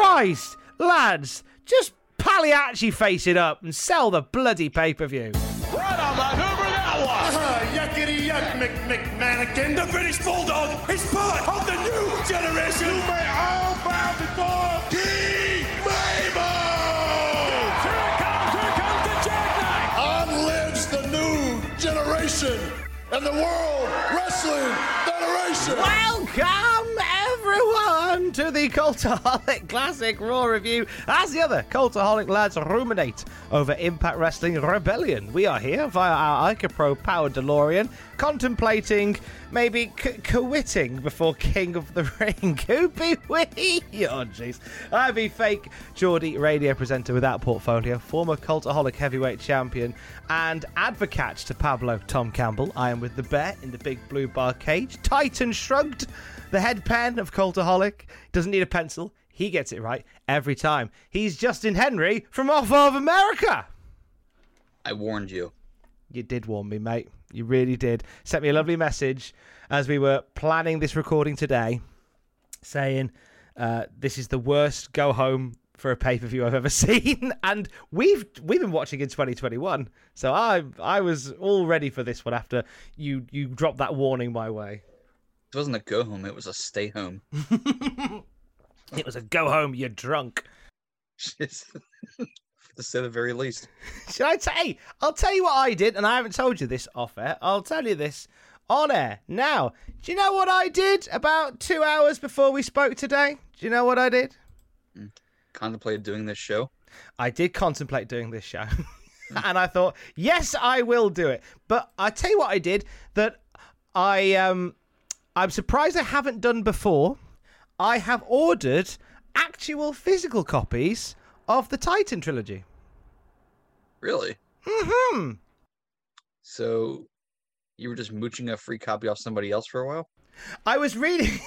Christ, lads, just Pagliacci face it up and sell the bloody pay per view. Right on that Hoover, that one. Uh, yuckity yuck, Mc McMannequin. The British Bulldog is part of the new generation. You may all bow before King Mabel. Here it comes, here comes the jackknife. On lives the new generation and the World Wrestling Federation. Welcome, everyone, to the Cultaholic Classic Raw review. As the other Cultaholic lads ruminate over Impact Wrestling Rebellion, we are here via our Ica Pro powered DeLorean, contemplating maybe c- quitting before King of the Ring. Who be we? Oh, jeez. I be fake Geordie radio presenter without portfolio, former Cultaholic heavyweight champion, and advocate to Pablo Tom Campbell. I am with the bear in the big blue bar cage. Titan shrugged. The head pen of Cultaholic doesn't need a pencil. He gets it right every time. He's Justin Henry from Off of America. I warned you. You did warn me, mate. You really did. Sent me a lovely message as we were planning this recording today, saying uh, this is the worst go home for a pay per view I've ever seen, and we've we've been watching in 2021. So I I was all ready for this one after you you dropped that warning my way. It wasn't a go home, it was a stay home. It was a go home, you're drunk. It's- to say the very least. Should I tell you? I'll tell you what I did, and I haven't told you this off air. I'll tell you this on air. Now, do you know what I did about two hours before we spoke today? Do you know what I did? Contemplated doing this show. I did contemplate doing this show. and I thought, yes, I will do it. But I tell you what I did that I um I'm surprised I haven't done before. I have ordered actual physical copies of the Titan trilogy. Really? Hmm. So you were just mooching a free copy off somebody else for a while? I was reading.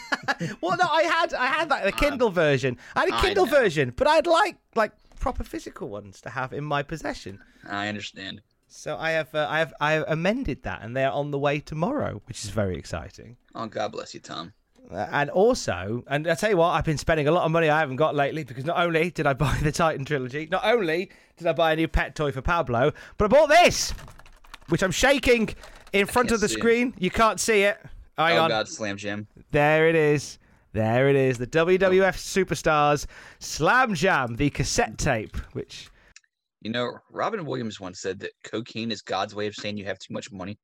well, no, I had I had like the Kindle version. I had a Kindle version, but I'd like like proper physical ones to have in my possession. I understand. So I have uh, I have I have amended that, and they're on the way tomorrow, which is very exciting. Oh, God bless you, Tom. Uh, and also, and I tell you what, I've been spending a lot of money I haven't got lately because not only did I buy the Titan trilogy, not only did I buy a new pet toy for Pablo, but I bought this, which I'm shaking in front of the see it. screen. You can't see it. Hang oh, on. God, Slam Jam. There it is. There it is. The WWF Superstars Slam Jam, the cassette tape, which You know, Robin Williams once said that cocaine is God's way of saying you have too much money.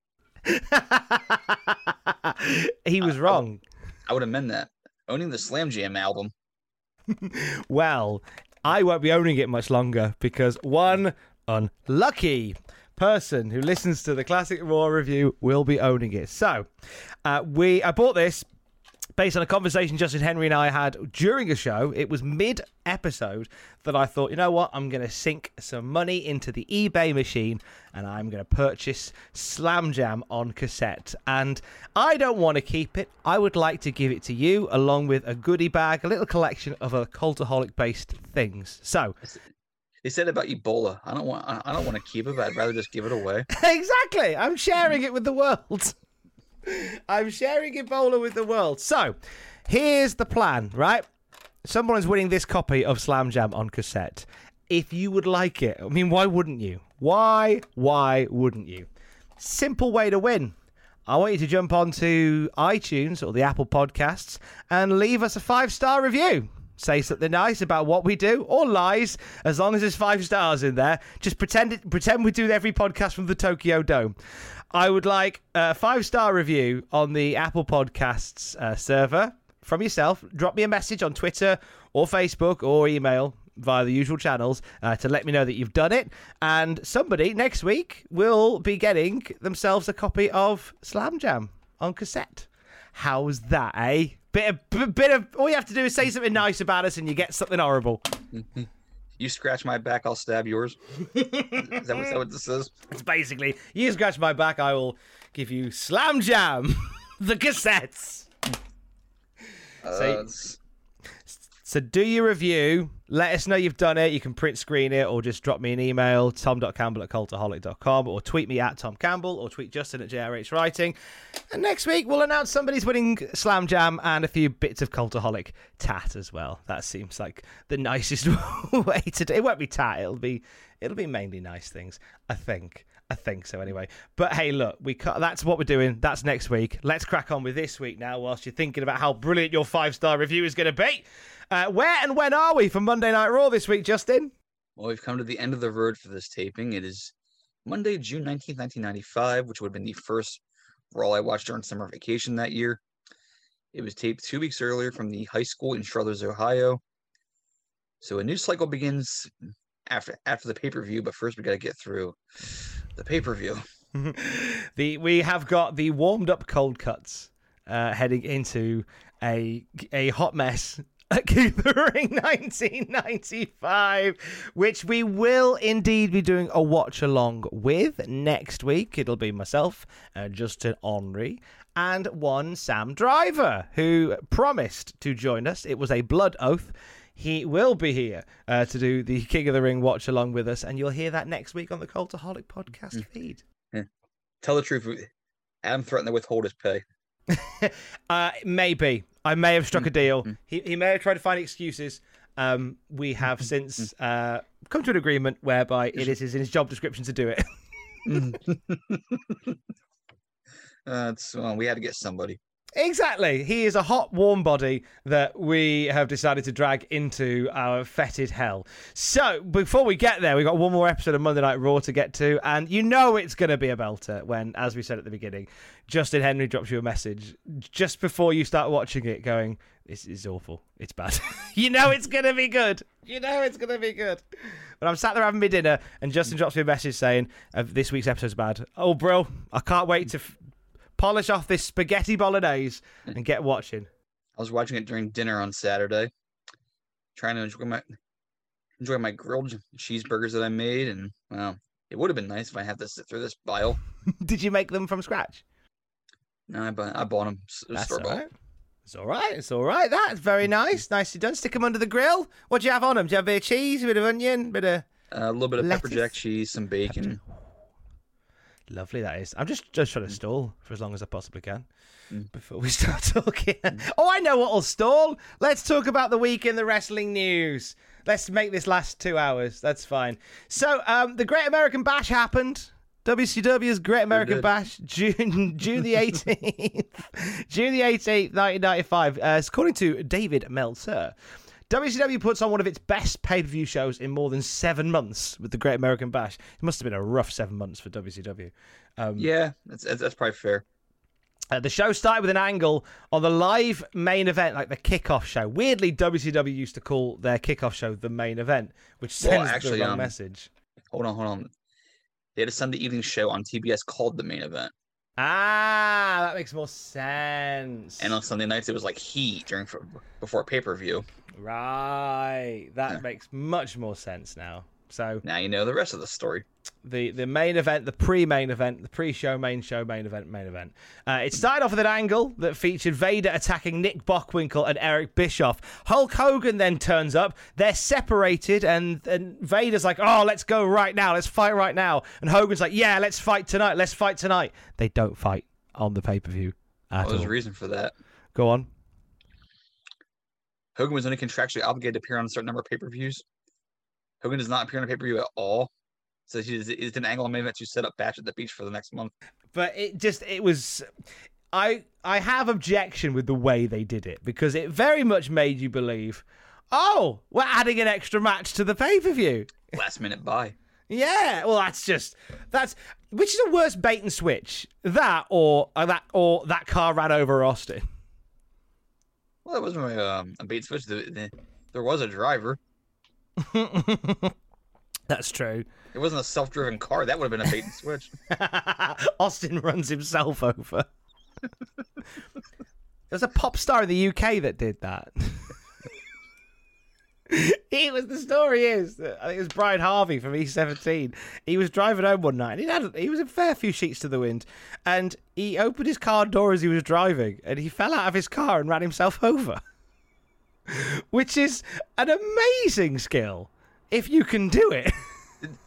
he was wrong. I would amend that. Owning the Slam Jam album. Well, I won't be owning it much longer because one unlucky person who listens to the Classic Raw review will be owning it. So, uh, we I bought this based on a conversation Justin Henry and I had during a show. It was mid episode that I thought, you know what, I'm going to sink some money into the eBay machine and I'm going to purchase Slam Jam on cassette. And I don't want to keep it. I would like to give it to you along with a goodie bag, a little collection of a cultaholic based things. So, They said about Ebola. I don't want. I I don't want to keep it. But I'd rather just give it away. exactly. I'm sharing it with the world. I'm sharing Ebola with the world. So, here's the plan, right? Someone's winning this copy of Slam Jam on cassette. If you would like it, I mean, why wouldn't you? Why? Why wouldn't you? simple way to win. I want you to jump onto iTunes or the Apple Podcasts and leave us a five star review. Say something nice about what we do, or lies, as long as there's five stars in there. Just pretend it, pretend we do every podcast from the Tokyo Dome. I would like a five star review on the Apple Podcasts uh, server from yourself. Drop me a message on Twitter or Facebook or email via the usual channels uh, to let me know that you've done it. And somebody next week will be getting themselves a copy of Slam Jam on cassette. How's that, eh? Bit of, bit of. All you have to do is say something nice about us, and you get something horrible. You scratch my back, I'll stab yours. is, that what, is that what this is? It's basically you scratch my back, I will give you Slam Jam, the cassettes. Uh, So- So do your review. Let us know you've done it. You can print screen it or just drop me an email, tom.campbell at cultaholic.com or tweet me at Tom Campbell or tweet Justin at JRH Writing. And next week we'll announce somebody's winning Slam Jam and a few bits of Cultaholic tat as well. That seems like the nicest way to do it. won't be tat, it'll be it'll be mainly nice things, I think. I think so anyway. But hey, look, we ca- that's what we're doing. That's next week. Let's crack on with this week now whilst you're thinking about how brilliant your five-star review is going to be. Uh, where and when are we for Monday Night Raw this week, Justin? well, we've come to the end of the road for this taping. It is Monday, June 19th, 1995, which would have been the first Raw I watched during summer vacation that year. It was taped two weeks earlier from the high school in Struthers, Ohio. So a new cycle begins after after the pay per view, but first we got to get through the pay per view. the we have got the warmed up cold cuts uh, heading into a a hot mess at King of the Ring 1995, which we will indeed be doing a watch along with next week. It'll be myself, uh, Justin Henry, and one Sam Driver, who promised to join us. It was a blood oath. He will be here uh, to do the King of the Ring watch along with us, and you'll hear that next week on the Cultaholic podcast feed. Tell the truth, I'm threatened to withhold his pay. Uh, maybe I may have Mm, struck a deal. He he may have tried to find excuses. Um, we have Mm, since uh, come to an agreement whereby it is in his job description to do it. Uh, it's, well, we had to get somebody. Exactly. He is a hot, warm body that we have decided to drag into our fetid hell. So before we get there, we've got one more episode of Monday Night Raw to get to, and you know it's going to be a belter when, as we said at the beginning, Justin Henry drops you a message just before you start watching it, going, "This is awful. It's bad." you know it's going to be good. You know it's going to be good. But I'm sat there having my dinner, and Justin drops me a message saying, "This week's episode's bad." Oh, bro, I can't wait to f- polish off this spaghetti bolognese and get watching. I was watching it during dinner on Saturday, trying to enjoy my enjoy my grilled cheeseburgers that I made, and well, it would have been nice if I had to sit through this bile. Did you make them from scratch? No, I bought I bought them That's store all right. It's all right. It's all right. That's very nice. Nicely done. Stick them under the grill. What do you have on them? Do you have a bit of cheese, a bit of onion, a bit of Uh, a little bit of pepper jack cheese, some bacon. Lovely that is. I'm just just trying to stall for as long as I possibly can Mm. before we start talking. oh, I know what'll stall. Let's talk about the week in the wrestling news. Let's make this last two hours. That's fine. So, um, the Great American Bash happened. WCW's Great American. Bash, June June the 18th, June the 18th, 1995. Uh, according to David Meltzer, WCW puts on one of its best pay per view shows in more than seven months with the Great American Bash. It must have been a rough seven months for WCW. Um, Yeah, that's, that's probably fair. uh, the show started with an angle on the live main event, like the kickoff show. Weirdly, WCW used to call their kickoff show the main event, which Well, sends actually, the wrong um, message. Hold on, hold on. They had a Sunday evening show on TBS called the main event, Ah, that makes more sense. and on Sunday nights it was like Heat during before pay per view. Right, that Yeah. makes much more sense now. So Now you know the rest of the story. the the main event, the pre-main event, the pre-show, main show, main event, main event. Uh, it started off with an angle that featured Vader attacking Nick Bockwinkel and Eric Bischoff. Hulk Hogan then turns up. They're separated, and and Vader's like, "Oh, let's go right now. Let's fight right now." And Hogan's like, "Yeah, let's fight tonight. Let's fight tonight." They don't fight on the pay-per-view at Well, there's all. a reason for that. Go on. Hogan was only contractually obligated to appear on a certain number of pay per views. Hogan does not appear on a pay per view at all So it's it's an angle main event to set up Bash at the Beach for the next month. But it just it was I I have objection with the way they did it because it very much made you believe, oh, we're adding an extra match to the pay per view. Last minute buy. Yeah, well, that's just that's which is a worse bait and switch that or uh, that or that car ran over Austin. Well, that wasn't really um, a bait and switch. The, the, there was a driver. That's true. It wasn't a self-driven car. That would have been a bait and switch. Austin runs himself over. There's a pop star in the UK that did that. he was the story is I think it was Brian Harvey from E17. He was driving home one night and he had he was a fair few sheets to the wind, and he opened his car door as he was driving and he fell out of his car and ran himself over, which is an amazing skill if you can do it. Did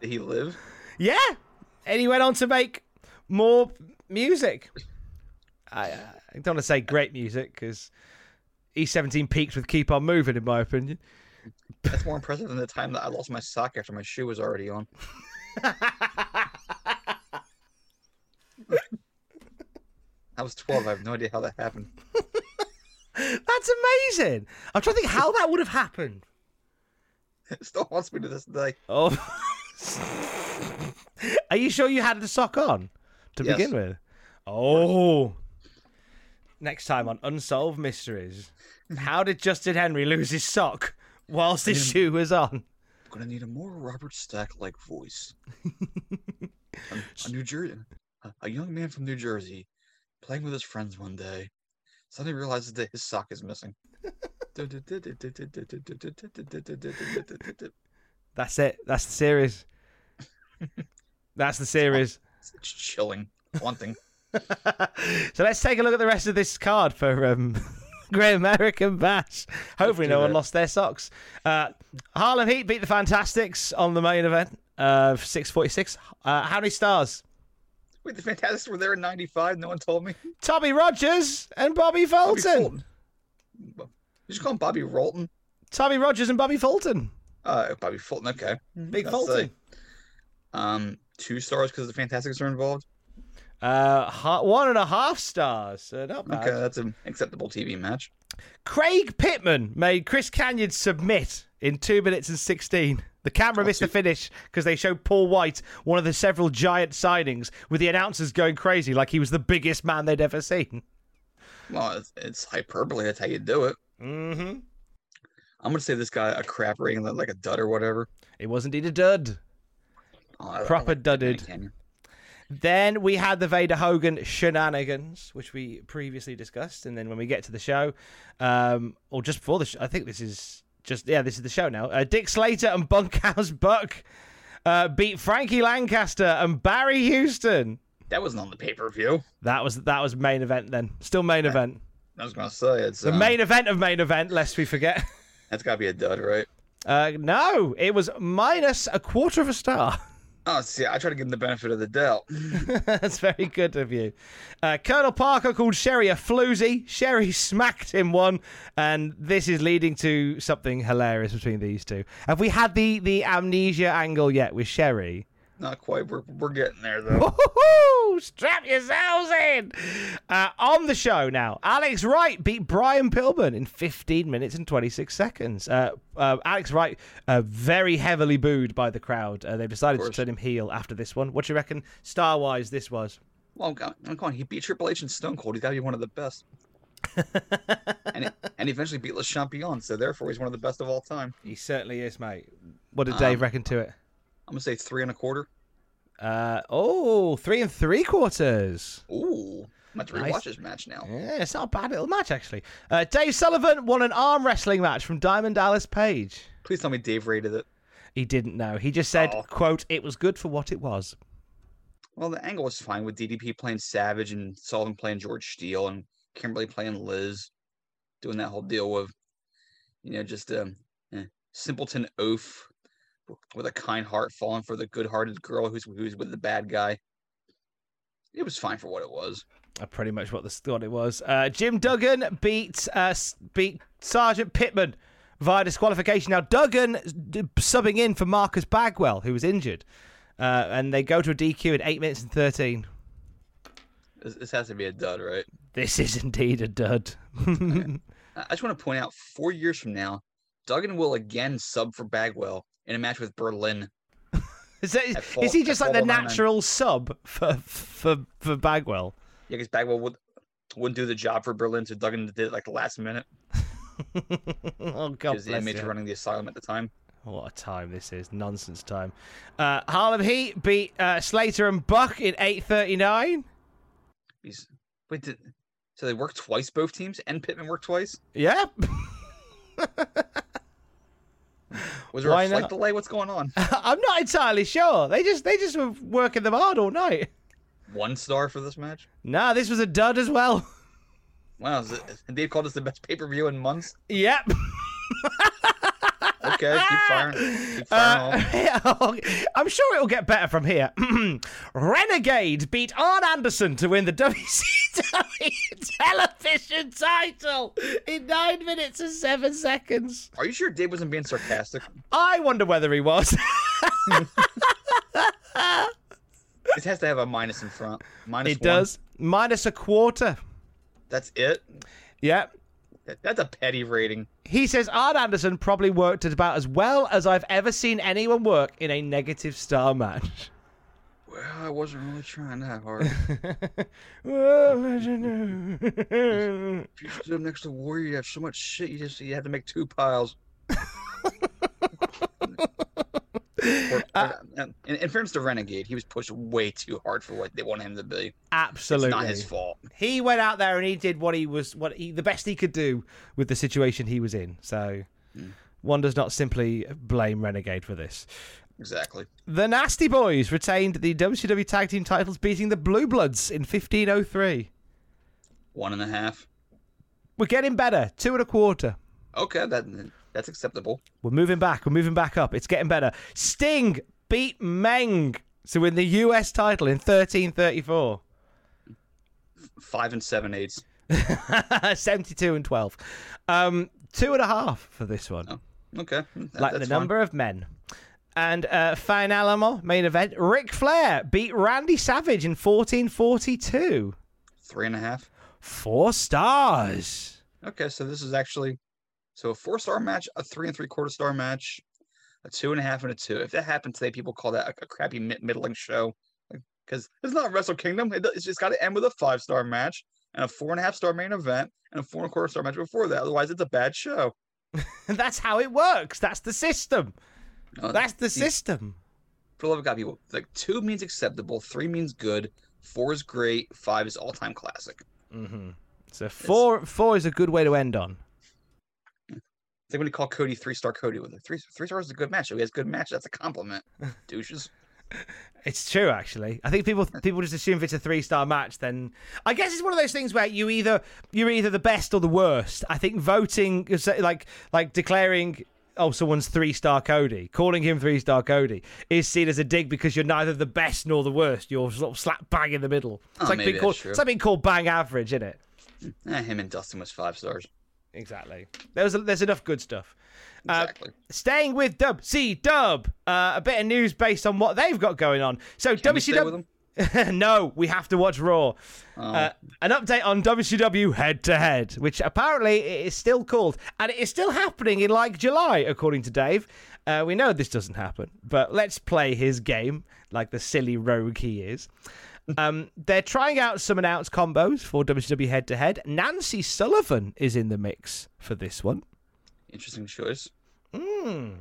he live? yeah, and he went on to make more music. I, I don't want to say great music because E17 peaked with "Keep On Moving," in my opinion. That's more impressive than the time that I lost my sock after my shoe was already on. I was 12. I have no idea how that happened. That's amazing. I'm trying to think how that would have happened. It still haunts me to this day. Oh, are you sure you had the sock on to Yes. begin with? Oh, next time on Unsolved Mysteries, how did Justin Henry lose his sock whilst his shoe was on? I'm gonna need a more Robert Stack-like voice. a, a New Jersey, a young man from New Jersey, playing with his friends one day, suddenly realizes that his sock is missing. That's it. That's the series. That's the series. It's chilling, haunting. so let's take a look at the rest of this card for um, Great American Bash. Hopefully, do no one lost their socks. Uh, Harlem Heat beat the Fantastics on the main event of 646. Uh, how many stars? Wait, the Fantastics were there in '95. No one told me. Tommy Rogers and Bobby Fulton. Bobby Fulton. You just call him Bobby Rolton. Tommy Rogers and Bobby Fulton. Uh, Bobby Fulton. Okay. Big That's Fulton. a- Um, two stars because the Fantastics are involved. Uh, ha- one and a half stars. So not bad. Okay, that's an acceptable TV match. Craig Pittman made Chris Kanyon submit in two minutes and 16. The camera missed the finish because they showed Paul White, one of the several giant signings, with the announcers going crazy like he was the biggest man they'd ever seen. Well, it's, it's hyperbole. That's how you do it. Mm-hmm. I'm gonna say this guy a crap rating, like a dud or whatever. It was indeed a dud. Oh, Proper like dudded. Then we had the Vader Hogan shenanigans, which we previously discussed. And then when we get to the show, um, or just before the show, I think this is just, yeah, this is the show now. Uh, Dick Slater and Bunkhouse Buck uh, beat Frankie Lancaster and Barry Houston. That wasn't on the pay per view. That was that was main event then. Still main event. I was gonna say it's The um, main event of main event, lest we forget. That's gotta be a dud, right? Uh, no, it was minus a quarter of a star. Oh, see, I try to give him the benefit of the doubt. That's very good of you. Uh, Colonel Parker called Sherry a floozy. Sherry smacked him one, and this is leading to something hilarious between these two. Have we had the, the amnesia angle yet with Sherry? Not quite. We're we're getting there though. Strap yourselves in! Uh, on the show now, Alex Wright beat Brian Pillman in 15 minutes and 26 seconds. Uh, uh, Alex Wright, uh, very heavily booed by the crowd. Uh, they've decided to turn him heel after this one. What do you reckon, star wise, this was? Well, come on. He beat Triple H and Stone Cold. He's gotta be one of the best. and it, and he eventually beat Le Champion, so therefore he's one of the best of all time. He certainly is, mate. What did Dave Um, reckon to it? I'm gonna say three and a quarter. Uh, oh, three and three quarters. Ooh, about to rewatch Nice. this match now. Yeah, it's not a bad little match, actually. Uh, Dave Sullivan won an arm wrestling match from Diamond Dallas Page. Please tell me Dave rated it. He didn't know. He just said, Oh. quote, it was good for what it was. Well, the angle was fine with DDP playing Savage and Sullivan playing George Steele and Kimberly playing Liz, doing that whole deal with, you know, just a eh, simpleton oaf with a kind heart falling for the good-hearted girl who's who's with the bad guy. It was fine for what it was. Uh, pretty much what the what it was. Uh, Jim Duggan beat uh, beat Sergeant Pittman via disqualification. Now, Duggan d- subbing in for Marcus Bagwell, who was injured. Uh, and they go to a DQ in 8 minutes and 13. This, this has to be a dud, right? This is indeed a dud. I just want to point out four years from now, Duggan will again sub for Bagwell in a match with Berlyn. Is, that, is, he just like the natural sub for for for Bagwell? Yeah, because Bagwell would, wouldn't do the job for Berlyn, so Duggan did it like the last minute oh God because the inmates were running the asylum at the time. What a time this is! Nonsense time. Uh, Harlem Heat beat uh, Slater and Buck in 8:39. He's wait, did, so they worked twice, both teams, and Pittman worked twice. Yep. Was there Why a flight not? delay? What's going on? I'm not entirely sure. They just they just were working them hard all night. One star for this match. Nah, this was a dud as well. Wow, is it, Dave called this the best pay per view in months. Yep. Okay, keep firing, keep firing Uh. I'm sure it'll get better from here. Renegade beat Arn Anderson to win the WCW television title in nine minutes and seven seconds. Are you sure Dave wasn't being sarcastic? I wonder whether he was. It has to have a minus in front. Minus it one. does. Minus a quarter. That's it. Yep. That- That's a petty rating. He says Arn Anderson probably worked it about as well as I've ever seen anyone work in a negative star match. Well, I wasn't really trying that hard. well, I don't know. if you stood up next to Warrior, you have so much shit. You just you had to make two piles. Or- Uh, uh um, in, in fairness to Renegade, he was pushed way too hard for what they wanted him to be. Absolutely. It's not his fault. He went out there and he did what he was, what he, the best he could do with the situation he was in. So hmm. one does not simply blame Renegade for this. Exactly. The Nasty Boys retained the WCW Tag Team titles, beating the Blue Bloods in 1503. One and a half. We're getting better. Two and a quarter. Okay, that that's acceptable. We're moving back. We're moving back up. It's getting better. Sting beat Meng to win the US title in 1334. Five and seven eighths. 72 and 12. Um, two and a half for this one. Oh, Okay. that- like the fine. number of men. And uh, finalamo, main event, Ric Flair beat Randy Savage in 1442. Three and a half. Four stars. Okay, so this is actually so a four star match, a three and three quarter star match, a two and a half and a two. If that happened today, people call that a, a crappy mid- middling show because it's not Wrestle Kingdom. It, it's just got to end with a five star match and a four and a half star main event and a four and a quarter star match before that. Otherwise, it's a bad show. That's how it works. That's the system. Uh, That's the see, system. For the love of God, people, like two means acceptable, three means good, four is great, five is all time classic. Mm-hmm. So four four is a good way to end on. Like when you call Cody three star Cody with a three three stars is a good match. He has good match. That's a compliment. Douches. It's true, actually. I think people people just assume if it's a three star match, then I guess it's one of those things where you either you're either the best or the worst. I think voting is like like declaring oh someone's three star Cody, calling him three star Cody is seen as a dig because you're neither the best nor the worst. You're sort of slap bang in the middle. It's Oh, like being called it's like being called bang average, isn't it? Eh, him and Dustin was five stars. Exactly. There's there's enough good stuff. Uh, Exactly. Staying with Dub, see Dub, uh, a bit of news based on what they've got going on. So Can we stay with WCW. no, we have to watch Raw. Oh. Uh, an update on WCW Head to Head, which apparently it is still called, and it is still happening in like July, according to Dave. Uh, we know this doesn't happen, but let's play his game like the silly rogue he is. Um, they're trying out some announced combos for WCW Head to Head. Nancy Sullivan is in the mix for this one. Interesting choice. Hmm.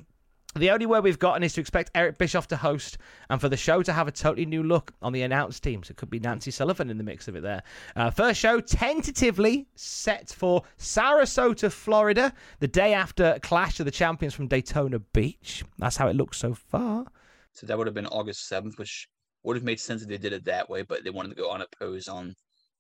The only way we've gotten is to expect Eric Bischoff to host and for the show to have a totally new look on the announced team. So it could be Nancy Sullivan in the mix of it there. Uh, first show tentatively set for Sarasota, Florida, the day after Clash of the Champions from Daytona Beach. That's how it looks so far. So that would have been August 7th, which would have made sense if they did it that way, but they wanted to go unopposed on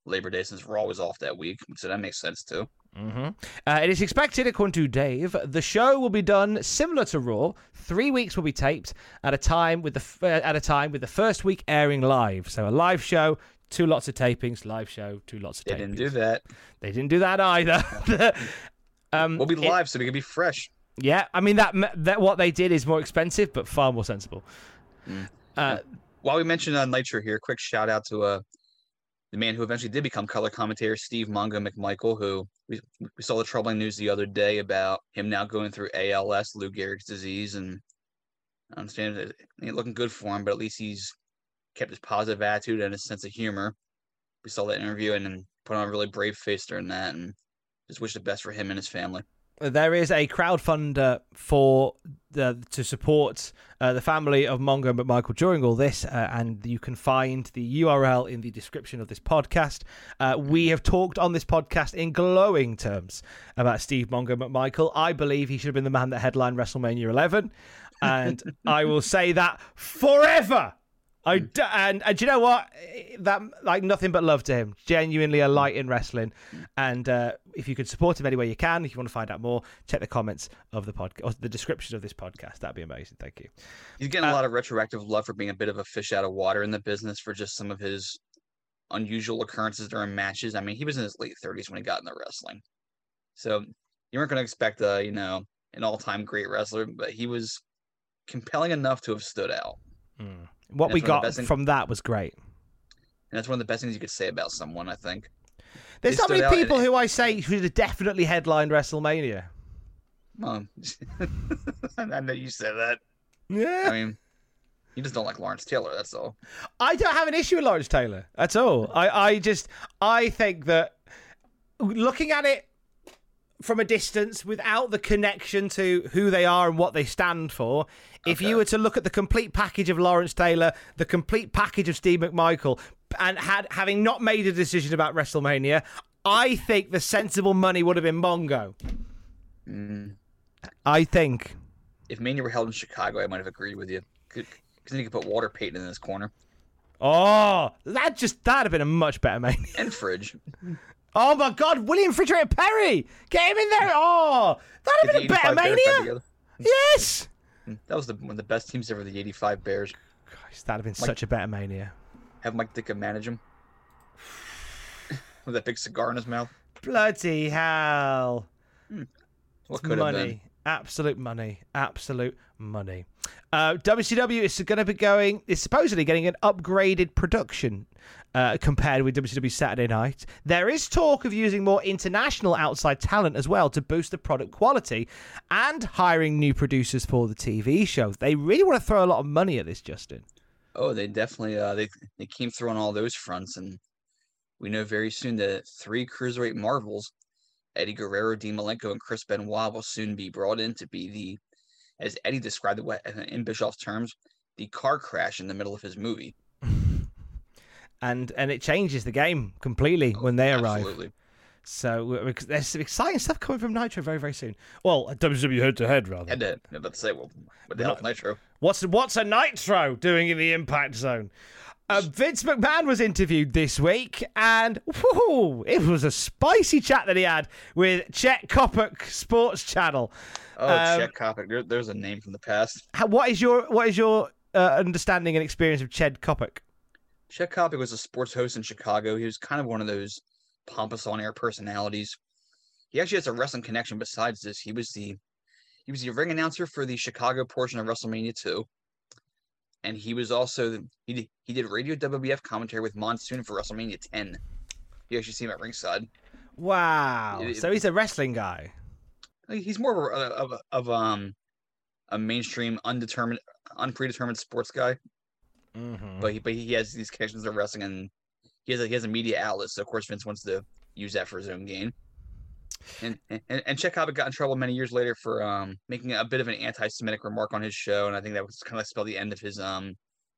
Labor Day since Raw was off that week. So that makes sense too. Mm-hmm. Uh, it is expected, according to Dave, the show will be done similar to Raw. Three weeks will be taped at a time with the f- uh, at a time with the first week airing live. So a live show, two lots of tapings. Live show, two lots of They tapings. didn't do that. They didn't do that either. um, We'll be it- live so we can be fresh. Yeah, I mean that that what they did is more expensive, but far more sensible. Mm. Uh, While we mentioned uh, Nitro here, quick shout out to uh, the man who eventually did become color commentator, Steve Mongo McMichael, who we, we saw the troubling news the other day about him now going through ALS, Lou Gehrig's disease, and I understand it ain't looking good for him, but at least he's kept his positive attitude and his sense of humor. We saw that interview and put on a really brave face during that, and just wish the best for him and his family. There is a crowdfunder for the to support uh, the family of Mongo McMichael during all this, uh, and you can find the URL in the description of this podcast. Uh, we have talked on this podcast in glowing terms about Steve Mongo McMichael. I believe he should have been the man that headlined WrestleMania 11, and I will say that forever. I d- and, and you know what? That like nothing but love to him. Genuinely a light in wrestling, and uh, if you could support him any way you can, if you want to find out more, check the comments of the podcast or the description of this podcast. That'd be amazing. Thank you. He's getting a Uh, lot of retroactive love for being a bit of a fish out of water in the business for just some of his unusual occurrences during matches. I mean, he was in his late 30s when he got into wrestling. So you weren't going to expect, a you know, an all time great wrestler, but he was compelling enough to have stood out. What we one of the got best things- from that was great. And that's one of the best things you could say about someone, I think. There's not many people who I say should have definitely headlined WrestleMania. Well, I know you said that. Yeah, I mean, you just don't like Lawrence Taylor, that's all. I don't have an issue with Lawrence Taylor at all. I, I just I think that looking at it from a distance without the connection to who they are and what they stand for, if Okay. you were to look at the complete package of Lawrence Taylor, the complete package of Steve McMichael, and had having not made a decision about WrestleMania, I think the sensible money would have been Mongo. Mm. I think. If Mania were held in Chicago, I might have agreed with you. Because then you could put Walter Payton in this corner. Oh, that just that'd have been a much better mania. And Fridge. Oh my God, William Refrigerator Perry, get him in there. Oh, that'd have been a better 85 Bears back mania. Yes. Hmm, that was the, one of the best teams ever, the 85 Bears. Christ, that'd have been such a better mania. Have Mike Ditka manage him. With that big cigar in his mouth. Bloody hell! Hmm, what could have been? Absolute money, absolute money. Uh, WCW is going to be going. Is supposedly getting an upgraded production uh, compared with WCW Saturday Night. There is talk of using more international outside talent as well to boost the product quality, and hiring new producers for the TV show. They really want to throw a lot of money at this, Justin. Oh, they definitely uh they they came through on all those fronts, and we know very soon that three cruiserweight marvels, Eddie Guerrero, Dean Malenko, and Chris Benoit, will soon be brought in to be the, as Eddie described it in Bischoff's terms, the car crash in the middle of his movie. and and it changes the game completely oh, when they arrive. Absolutely. So because there's some exciting stuff coming from Nitro very very soon. Well, WWE head to head rather. Had to, about to say, well, what the hell, Nitro? What's what's a Nitro doing in the Impact Zone? Uh, Vince McMahon was interviewed this week, and whoo, it was a spicy chat that he had with Chet Coppock Sports Channel. Oh, Um, Chet Coppock. There, there's a name from the past. How, what is your what is your uh, understanding and experience of Chet Coppock? Chet Coppock was a sports host in Chicago. He was kind of one of those pompous on-air personalities. He actually has a wrestling connection besides this. He was the he was the ring announcer for the Chicago portion of WrestleMania 2. And he was also he did, he did radio WWF commentary with Monsoon for WrestleMania 10. You actually see him at ringside. Wow, It- so he's a wrestling guy. He's more of a, of, a- of um a mainstream undetermined unpredetermined sports guy. Mm-hmm. but he, but he has these connections to wrestling and he has a, he has a media outlet so of course Vince wants to use that for his own gain and and, and Chet got in trouble many years later for um making a bit of an anti-Semitic remark on his show and I think that was kind of spelled the end of his um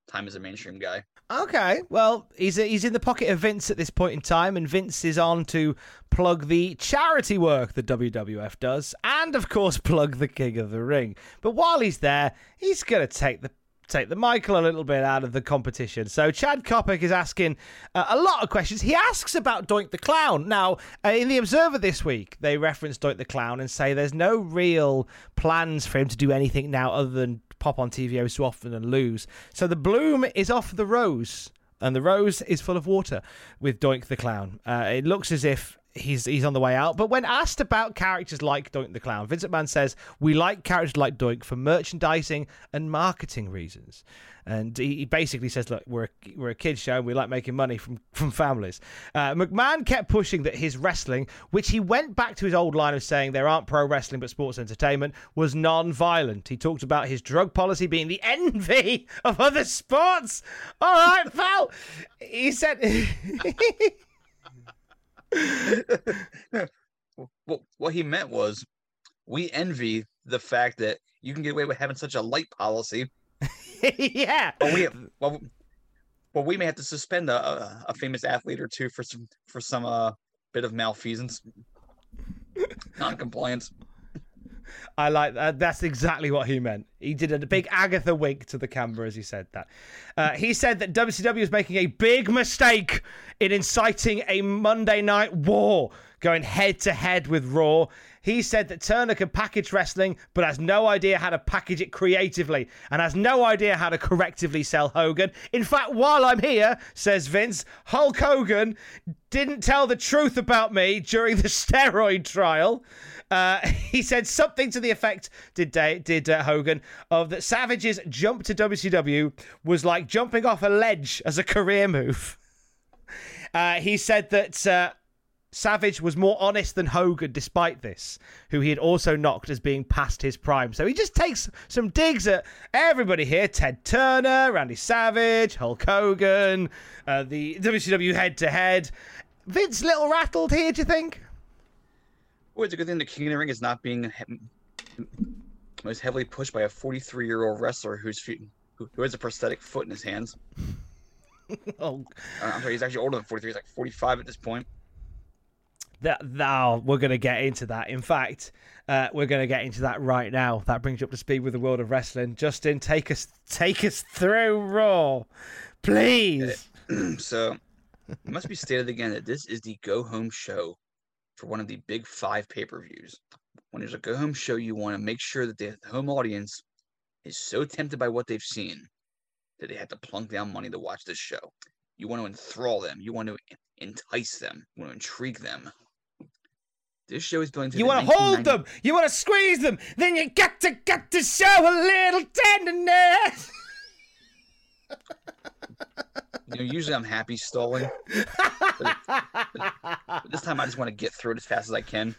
time as a mainstream guy Okay, well, he's he's in the pocket of Vince at this point in time, and Vince is on to plug the charity work that WWF does, and of course plug the King of the Ring. But while he's there, he's gonna take the take the Michael a little bit out of the competition. So Chad Coppock is asking uh, a lot of questions. He asks about Doink the Clown. Now, uh, in the Observer this week, they reference Doink the Clown and say there's no real plans for him to do anything now other than pop on TV so often and lose. So the bloom is off the rose. And the rose is full of water with Doink the Clown. Uh, it looks as if he's he's on the way out. But when asked about characters like Doink the Clown, Vince McMahon says we like characters like Doink for merchandising and marketing reasons. And he, basically says, "Look, we're a, we're a kids show, and we like making money from from families." Uh, McMahon kept pushing that his wrestling, which he went back to his old line of saying there aren't pro wrestling but sports entertainment, was non-violent. He talked about his drug policy being the envy of other sports. All right, pal. He said. well, what he meant was, we envy the fact that you can get away with having such a light policy yeah. Well, we well, well, we may have to suspend a, a famous athlete or two for some for some uh bit of malfeasance, non-compliance. I like that. That's exactly what he meant. He did a big Agatha wink to the camera as he said that. Uh, he said that WCW is making a big mistake in inciting a Monday night war, going head to head with Raw. He said that Turner can package wrestling, but has no idea how to package it creatively and has no idea how to correctively sell Hogan. In fact, while I'm here, says Vince, Hulk Hogan didn't tell the truth about me during the steroid trial. Uh, he said something to the effect, did did uh, Hogan, of that Savage's jump to WCW was like jumping off a ledge as a career move. Uh, he said that uh, Savage was more honest than Hogan despite this, who he had also knocked as being past his prime. So he just takes some digs at everybody here Ted Turner, Randy Savage, Hulk Hogan, uh, the WCW head to head. Vince little rattled here, do you think? It's a good thing the King of the Ring is not being most heavily pushed by a 43 year old wrestler who's who, who has a prosthetic foot in his hands. oh. Uh, I'm sorry, he's actually older than 43. He's like 45 at this point that now we're going to get into that. In fact, uh, we're going to get into that right now. That brings you up to speed with the world of wrestling. Justin, take us take us through Raw, please. so, it must be stated again that this is the go home show for one of the big five pay per views. When there's a go home show, you want to make sure that the home audience is so tempted by what they've seen that they had to plunk down money to watch this show. You want to enthrall them. You want to entice them. You want to intrigue them. This show is going to. You want to hold them. You want to squeeze them. Then you got to got to show a little tenderness. you know, usually I'm happy stalling, but, but, this time I just want to get through it as fast as I can.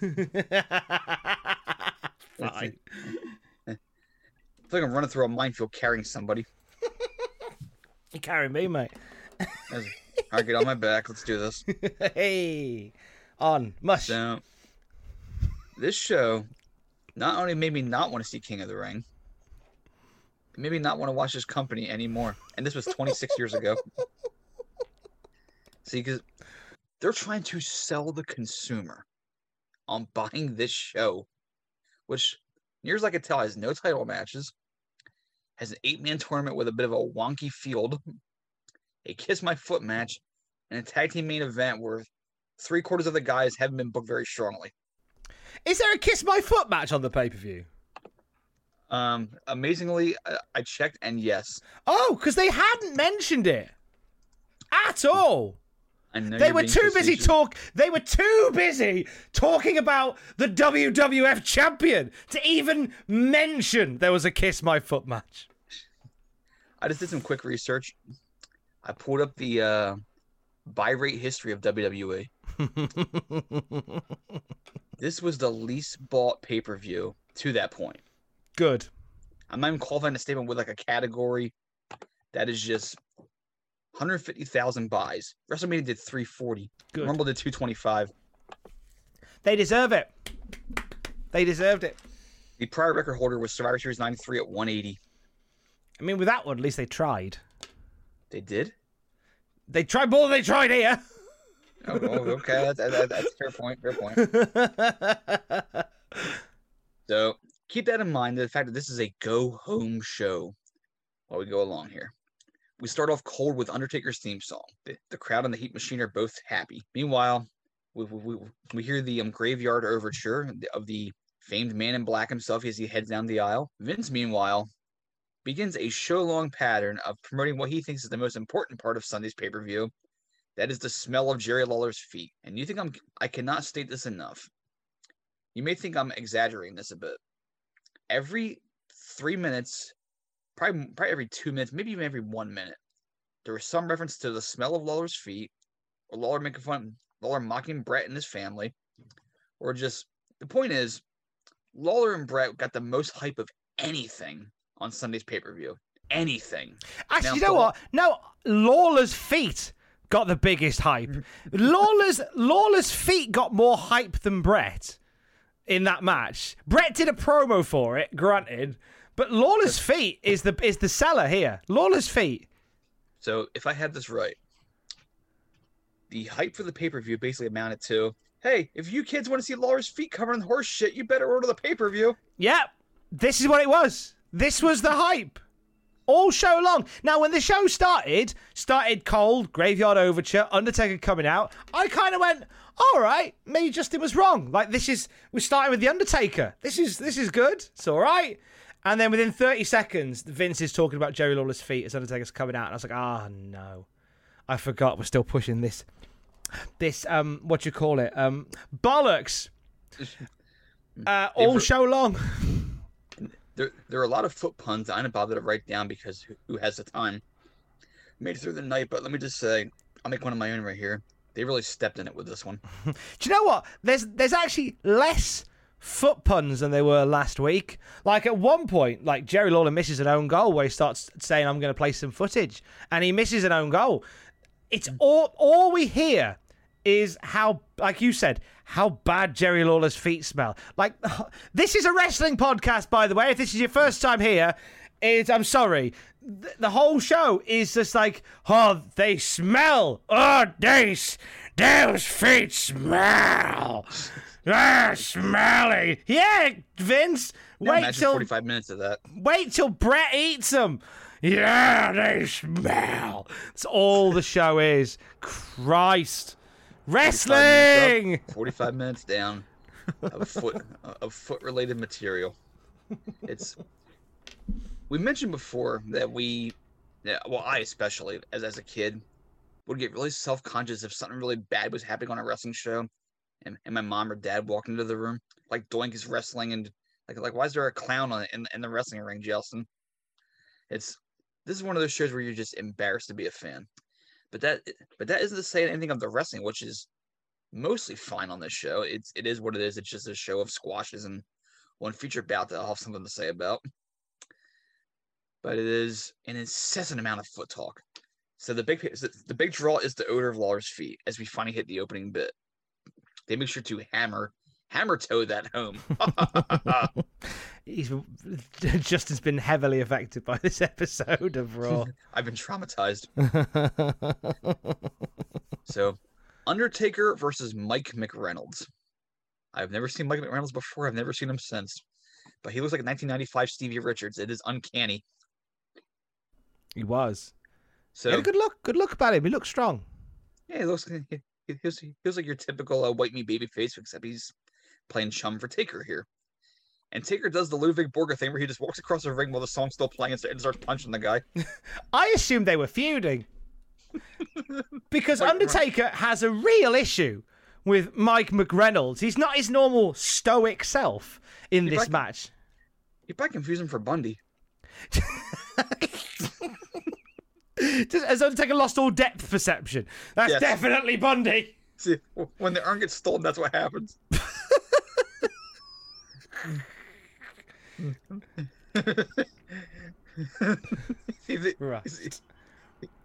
Fine. I feel like I'm running through a minefield carrying somebody. You carry me, mate. All right, get on my back. Let's do this. hey, on mush. So, this show not only made me not want to see King of the Ring, me not want to watch this company anymore. And this was 26 years ago. See, because they're trying to sell the consumer on buying this show, which, near as I could tell, has no title matches, has an eight man tournament with a bit of a wonky field, a kiss my foot match, and a tag team main event where three quarters of the guys haven't been booked very strongly. Is there a kiss my foot match on the pay per view? Um, amazingly, I checked, and yes. Oh, because they hadn't mentioned it at all. They were too busy talk. They were too busy talking about the WWF champion to even mention there was a kiss my foot match. I just did some quick research. I pulled up the uh, buy rate history of WWE. this was the least bought pay per view to that point. Good. I'm not even qualifying a statement with like a category that is just 150,000 buys. WrestleMania did 340. Good. Rumble did 225. They deserve it. They deserved it. The prior record holder was Survivor Series 93 at 180. I mean, with that one, at least they tried. They did? They tried more than they tried here. oh, oh, okay. That's, that, that's fair point. Fair point. so keep that in mind. The fact that this is a go home show while we go along here. We start off cold with Undertaker's theme song. The, the crowd and the Heat Machine are both happy. Meanwhile, we, we, we hear the um, graveyard overture of the famed man in black himself as he heads down the aisle. Vince, meanwhile, begins a show long pattern of promoting what he thinks is the most important part of Sunday's pay per view That is the smell of Jerry Lawler's feet. And you think I'm I cannot state this enough. You may think I'm exaggerating this a bit. Every three minutes, probably probably every two minutes, maybe even every one minute, there was some reference to the smell of Lawler's feet, or Lawler making fun, Lawler mocking Brett and his family, or just the point is, Lawler and Brett got the most hype of anything on Sunday's pay per view. Anything. Actually, Now, you know for- what? No, Lawler's feet got the biggest hype. Lawler's Lawler's feet got more hype than Brett in that match. Brett did a promo for it, granted, but Lawler's feet is the is the seller here. Lawler's feet. So if I had this right, the hype for the pay per view basically amounted to, "Hey, if you kids want to see Lawler's feet covering in horse shit, you better order the pay per view." Yep, this is what it was. This was the hype. All show long. Now, when the show started, started cold, graveyard overture, Undertaker coming out, I kind of went, all right, maybe Justin was wrong. Like this is we're starting with the Undertaker. This is this is good. It's all right. And then within 30 seconds, Vince is talking about Jerry Lawler's feet as Undertaker's coming out, and I was like, ah, no, I forgot we're still pushing this, this um, what you call it, um, bollocks. Uh, all show long. There, there are a lot of foot puns I didn't bother to write down because who, who has the time? Made it through the night, but let me just say, I'll make one of my own right here. They really stepped in it with this one. Do you know what? There's there's actually less foot puns than there were last week. Like at one point, like Jerry Lawler misses an own goal where he starts saying, "I'm going to play some footage," and he misses an own goal. It's mm. all all we hear is how, like you said, how bad Jerry Lawler's feet smell. Like this is a wrestling podcast, by the way. If this is your first time here, I'm sorry. The, the whole show is just like, oh, they smell. Oh, they, those feet smell. Ah, smelly. Yeah, Vince. Wait till 45 minutes of that. wait till Brett eats them. Yeah, they smell. That's all the show is. Christ. 45 minutes Wrestling. up, 45 minutes down of foot of foot related material. It's we mentioned before that we well I especially as as a kid would get really self conscious if something really bad was happening on a wrestling show and, and my mom or dad walked into the room like Doink is wrestling and like like why is there a clown on in in the wrestling ring, Jelson? It's this is one of those shows where you're just embarrassed to be a fan. But that but that isn't to say anything of the wrestling, which is mostly fine on this show. It's it is what it is. It's just a show of squashes and one featured bout that I'll have something to say about. But it is an incessant amount of foot talk. So the big the big draw is the odor of Lawler's feet as we finally hit the opening bit. They make sure to hammer hammer toe that home. He's Justin's been heavily affected by this episode of Raw. I've been traumatized. So, Undertaker versus Mike McReynolds. I've never seen Mike McReynolds before. I've never seen him since. But he looks like 1995 Stevie Richards. It is uncanny. He was. So, a good look. Good look about him. He looks strong. yeah, he looks he, feels, he feels like your typical uh, white meat baby face, except he's playing chum for Taker here. And Taker does the Ludwig Borga thing where he just walks across the ring while the song's still playing and starts punching the guy. I assumed they were feuding because Undertaker has a real issue with Mike McReynolds. He's not his normal stoic self in You're this match. You probably confuse him for Bundy. Just- Has Undertaker lost all depth perception? That's Yes. definitely Bundy. See, when the urn gets stolen, that's what happens. Right.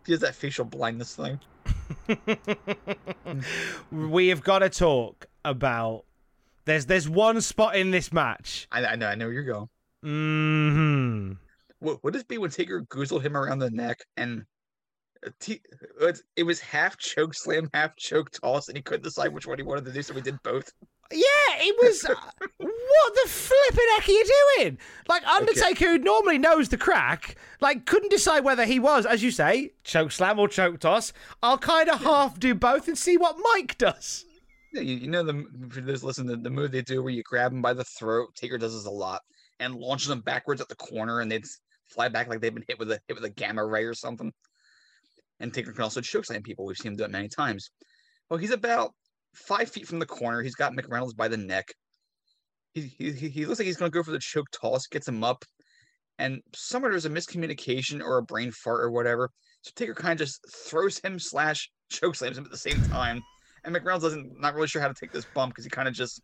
he has that facial blindness thing. We have got to talk about. There's there's one spot in this match. I, I know, I know where you're going. hmm would it be when Taker goozled him around the neck and uh, T- it was half choke slam, half choke toss, and he couldn't decide which one he wanted to do, so we did both. Yeah, it was. uh, what the flipping heck are you doing? Like Undertaker, who normally knows the crack, like couldn't decide whether he was, as you say, choke slam or choke toss. I'll kind of half do both and see what Mike does. Yeah, you, you know the for those listen the, the move they do where you grab him by the throat. Taker does this a lot and launches them backwards at the corner, and they'd s- fly back like they've been hit with a hit with a gamma ray or something. And Taker can also chokeslam people. We've seen him do it many times. Well, he's about five feet from the corner. He's got McReynolds by the neck. He, he, he looks like he's going to go for the choke toss, gets him up. And somewhere there's a miscommunication or a brain fart or whatever. So Taker kind of just throws him slash chokeslams him at the same time. And McReynolds doesn't not really sure how to take this bump because he kind of just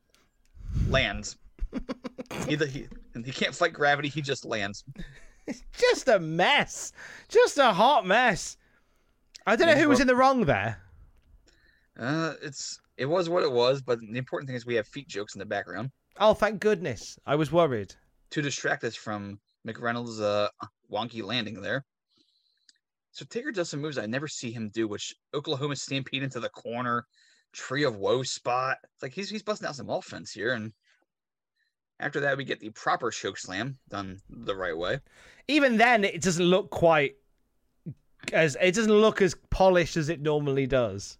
lands. he, he, he can't fight gravity. He just lands. It's just a mess. Just a hot mess. I don't know who was in the wrong there. Uh, it's it was what it was, but the important thing is we have feet jokes in the background Oh, thank goodness. I was worried. to distract us from McReynolds' uh, wonky landing there. So Taker does some moves I never see him do, which Oklahoma stampede into the corner, tree of woe spot. It's like he's he's busting out some offense here, and after that we get the proper choke slam done the right way. Even then, it doesn't look quite as it doesn't look as polished as it normally does.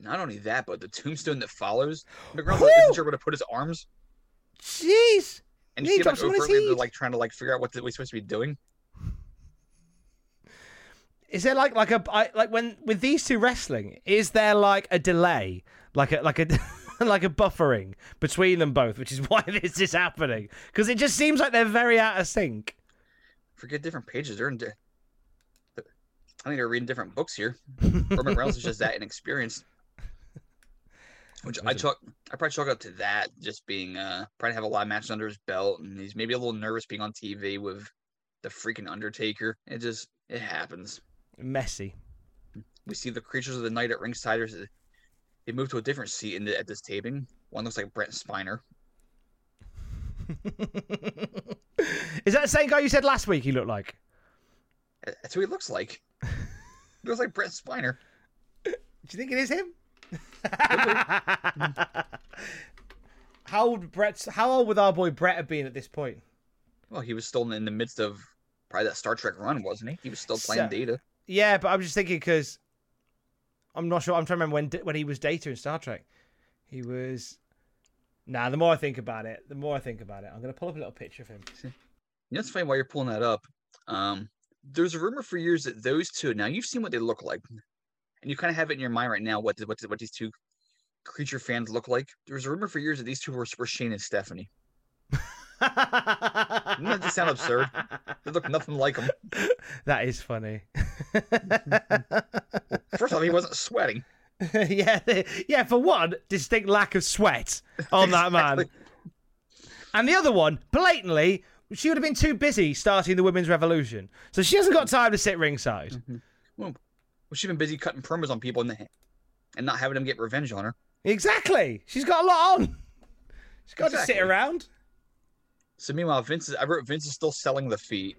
Not only that, but the tombstone that follows, Woo! isn't sure where to put his arms, Jeez. and Yeah, you he see like drops him on his overtly they're like trying to like figure out what we're supposed to be doing. Is there like like a I, like when with these two wrestling? Is there like a delay, like a like a like a buffering between them both, which is why this is happening? Because it just seems like they're very out of sync. Forget different pages. They're in. Di- I think they're reading different books here. or McReynolds is just that inexperienced. Which I chalk, I probably chalk up to that just being uh probably have a lot of matches under his belt, and he's maybe a little nervous being on TV with the freaking Undertaker. It just it happens. Messy. We see the creatures of the night at ringside. They move to a different seat in the, at this taping. One looks like Brent Spiner. is that the same guy you said last week? He looked like. Uh, that's who he looks like. he looks like Brent Spiner. Do you think it is him? how old Brett? How old would our boy Brett have been at this point? Well, he was still in the midst of probably that Star Trek run, wasn't he? He was still playing So- Data. Yeah, but I'm just thinking because I'm not sure. I'm trying to remember when when he was Data in Star Trek. He was. Nah, the more I think about it, the more I think about it. I'm gonna pull up a little picture of him. It's funny while you're pulling that up. Um, there's a rumor for years that those two. Now you've seen what they look like, and you kind of have it in your mind right now. What the- what the- what these two creature fans look like. There was a rumor for years that these two were, were Shane and Stephanie. Doesn't that just sound absurd? They look nothing like them. that is funny. First off, he wasn't sweating. yeah, yeah. For one, distinct lack of sweat on that man, and the other one, blatantly, she would have been too busy starting the women's revolution, so she hasn't got time to sit ringside. Mm-hmm. Well, well, she's been busy cutting promos on people and, and not having them get revenge on her. Exactly. She's got a lot on. She's got to sit around. So meanwhile, Vince is. I wrote Vince is still selling the feet,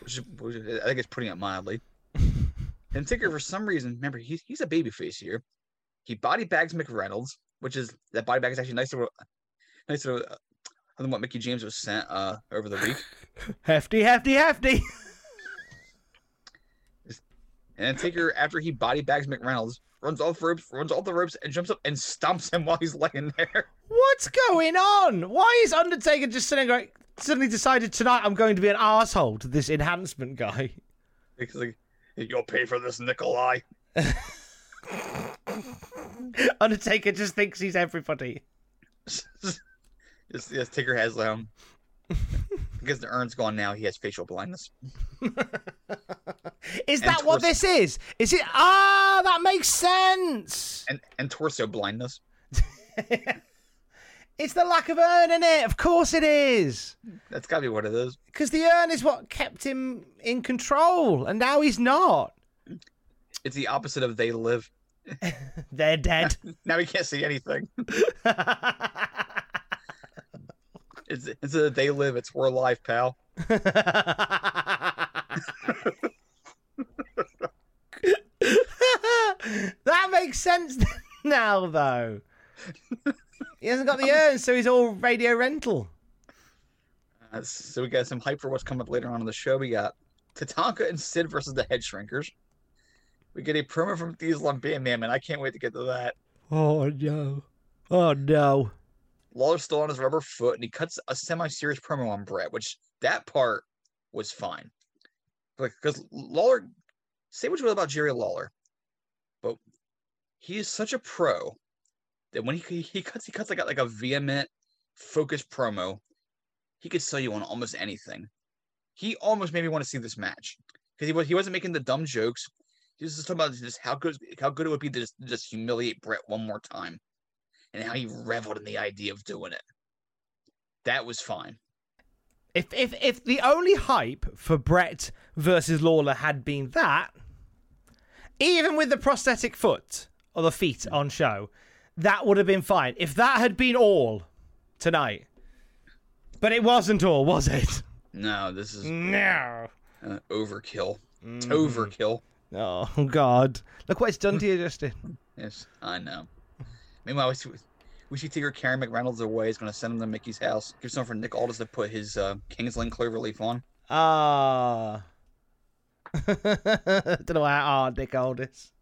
which, is, which is- I think it's putting it mildly. and Taker, for some reason, remember he's he's a babyface here. He body bags McReynolds, which is that body bag is actually nicer, nicer uh, than what Mickie James was sent uh, over the week. Hefty, hefty, hefty. And then Taker, after he body bags McReynolds, runs off the ropes, runs off the ropes, and jumps up and stomps him while he's laying there. What's going on? Why is Undertaker just sitting like suddenly decided tonight I'm going to be an asshole to this enhancement guy? Because like, you'll pay for this, Nikolai. Undertaker just thinks he's everybody. Yes, yes, Tigger has um because the urn's gone now, he has facial blindness. Is And that what this is? Is it? Ah, that makes sense. And and torso blindness. It's the lack of urn in it. Of course it is. That's gotta be what it is. Because the urn is what kept him in control, and now he's not. It's the opposite of they live. They're dead. Now he can't see anything. It's instead of they live, it's we're alive, pal. that makes sense now, though. He hasn't got the urn, so he's all radio rental. Uh, so we got some hype for what's coming up later on in the show. We got Tatanka and Sid versus the Head Shrinkers. We get a promo from Diesel on Bam Man, man. I can't wait to get to that. Oh no! Oh no! Lawler's still on his rubber foot, and he cuts a semi-serious promo on Brett, which that part was fine. Because Lawler say what you will about Jerry Lawler, but he is such a pro that when he he cuts he cuts like a, like a vehement, focused promo, he could sell you on almost anything. He almost made me want to see this match because he was he wasn't making the dumb jokes. He was just talking about just how good how good it would be to just, just humiliate Brett one more time, and how he reveled in the idea of doing it. That was fine. If if if the only hype for Brett versus Lawler had been that, even with the prosthetic foot or the feet on show, that would have been fine. If that had been all tonight, but it wasn't all, was it? No, this is No. uh, overkill. Mm. It's overkill. Oh God! Look what it's done to you, Justin. Yes, I know. Meanwhile, we see, we see Tigger Karen McReynolds away. He's going to send him to Mickie's house. Give some for Nick Aldis to put his uh, King's Lynn Cloverleaf on. Ah. Don't know how hard Nick Aldis.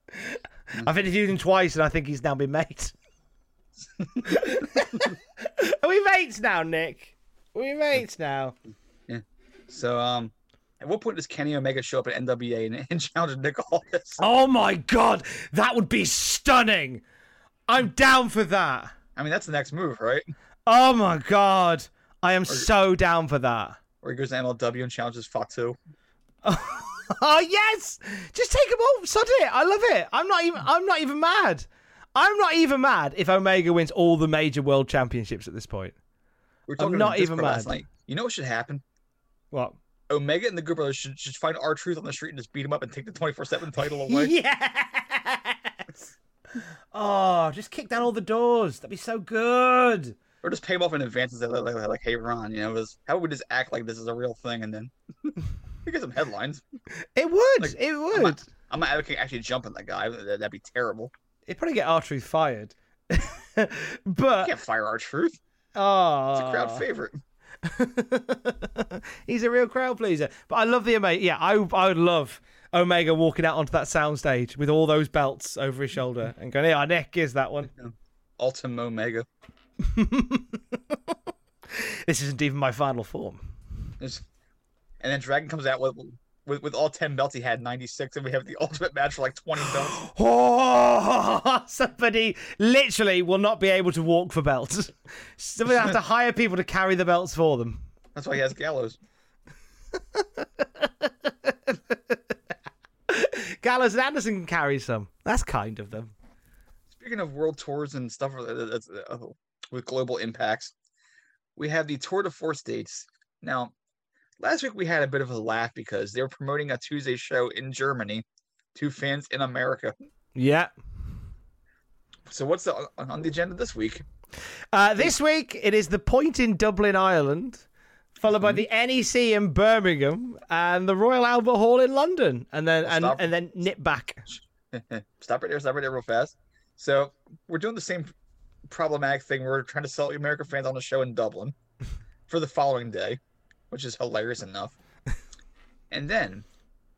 I've interviewed him twice, and I think he's now been mates. Are we mates now, Nick? Are we mates now? Yeah. So, um, at what point does Kenny Omega show up at NWA and, and challenge Nick Aldis? Oh my god, that would be stunning. I'm down for that. I mean, that's the next move, right? Oh my god, I am so down for that. Where he goes to MLW and challenges Fatu. Oh yes, just take him off. Sod it. I love it. I'm not even. I'm not even mad. I'm not even mad if Omega wins all the major world championships at this point. We were I'm talking not even mad. night. You know what should happen? What? Omega and the Good Brothers should, should find R-Truth on the street and just beat him up and take the 24 7 title away. Yes. Oh, just kick down all the doors. That'd be so good. Or just pay him off in advance and say, like, like, like, hey, Ron, you know, this, how would we just act like this is a real thing and then we get some headlines. It would. Like, it I'm would. not, I'm not advocating actually jumping that guy. That, that'd be terrible. It'd probably get R-Truth fired. You but can't fire R-Truth. oh, It's a crowd ah. favorite. He's a real crowd pleaser. But I love the Omega. Yeah, I I would love Omega walking out onto that soundstage with all those belts over his shoulder and going, "Yeah, our neck is that one." Ultim Omega. This isn't even my final form. There's- And then Dragon comes out with, with with all 10 belts. He had 96, and we have the ultimate match for like 20 belts. Oh, somebody literally will not be able to walk for belts. Somebody have to hire people to carry the belts for them. That's why he has Gallows. Gallows and Anderson can carry some. That's kind of them. Speaking of world tours and stuff uh, with global impacts, we have the Tour de Force dates. Now, last week we had a bit of a laugh because they were promoting a Tuesday show in Germany to fans in America. Yeah. So what's the, on the agenda this week? Uh, this week it is the point in Dublin, Ireland, followed by mm-hmm. the NEC in Birmingham and the Royal Albert Hall in London, and then and, Stop. and then nip back. stop right there, stop right there real fast. So we're doing the same problematic thing. We're trying to sell American fans on a show in Dublin for the following day, which is hilarious enough. And then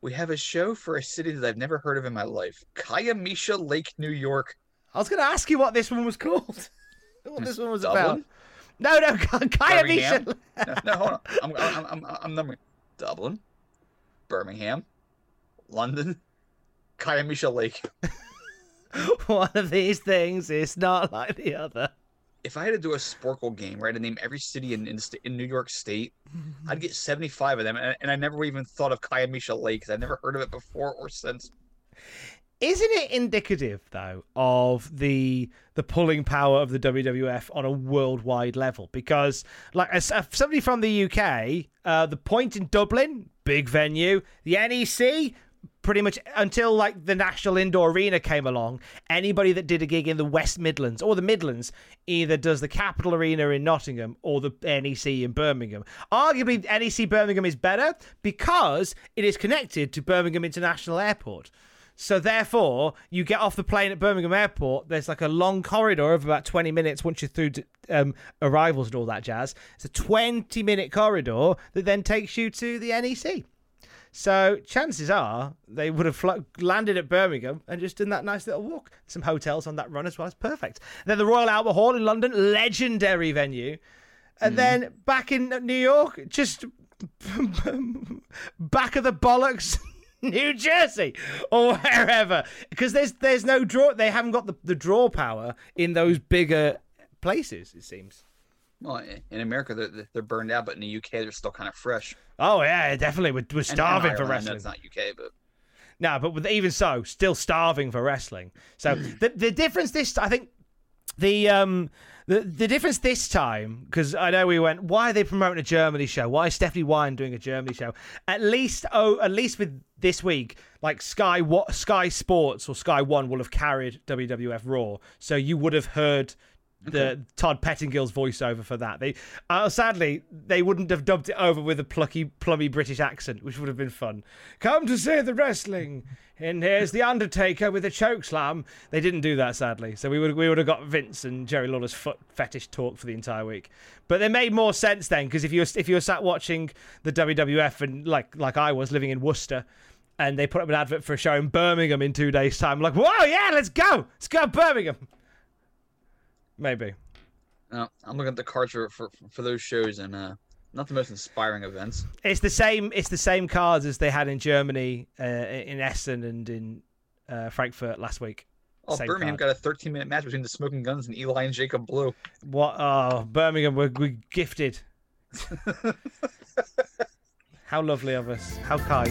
we have a show for a city that I've never heard of in my life. Kiamesha Lake, New York. I was going to ask you what this one was called. what this one was Dublin? about. No, no, Kiamesha. No, no, hold on. I'm I'm I'm, I'm numbering. Dublin, Birmingham, London, Kiamesha Lake. One of these things is not like the other. if I had to do a Sporcle game, right, and name every city in in, in New York State, I'd get 75 of them, and, and I never even thought of Kiamesha Lake because I've never heard of it before or since. Isn't it indicative though of the the pulling power of the WWF on a worldwide level? Because like as as somebody from the UK, uh, the point in Dublin, big venue, the NEC. Pretty much until like the National Indoor Arena came along, anybody that did a gig in the West Midlands or the Midlands either does the Capital Arena in Nottingham or the NEC in Birmingham. Arguably, NEC Birmingham is better because it is connected to Birmingham International Airport. So therefore, you get off the plane at Birmingham Airport. There's like a long corridor of about 20 minutes once you're through um, arrivals and all that jazz. It's a 20 minute corridor that then takes you to the NEC. So chances are they would have flo- landed at Birmingham and just done that nice little walk. Some hotels on that run as well. It's perfect. Then the Royal Albert Hall in London, legendary venue. And then back in New York, just back of the bollocks New Jersey or wherever because there's there's no draw. They haven't got the, the draw power in those bigger places. It seems. Well, in America, they're, they're burned out, but in the UK, they're still kind of fresh. Oh yeah, definitely. We're, we're starving and, and for Ireland, wrestling. It's not UK, but no, but with, even so, still starving for wrestling. So the the difference this, I think, the um the the difference this time because I know we went. Why are they promoting a Germany show? Why is Stephanie Wiand doing a Germany show? At least oh, at least with this week, like Sky what Sky Sports or Sky One will have carried WWF Raw, so you would have heard the Todd Pettingill's voiceover for that. They uh, sadly they wouldn't have dubbed it over with a plucky, plummy British accent, which would have been fun. Come to see the wrestling, and here's the Undertaker with a choke slam. They didn't do that sadly, so we would we would have got Vince and Jerry Lawler's foot fetish talk for the entire week. But they made more sense then because if you were, if you were sat watching the WWF and like like I was living in Worcester. And they put up an advert for a show in Birmingham in two days' time. I'm like, whoa, yeah, let's go. Let's go Birmingham. Maybe. No, I'm looking at the cards for, for, for those shows and uh, not the most inspiring events. It's the same. It's the same cards as they had in Germany, uh, in Essen, and in uh, Frankfurt last week. Oh, Same Birmingham card. got a 13 minute match between the Smoking Gunns and Eli and Jacob Blu. What? Oh, Birmingham, we're, we're gifted. How lovely of us. How kind.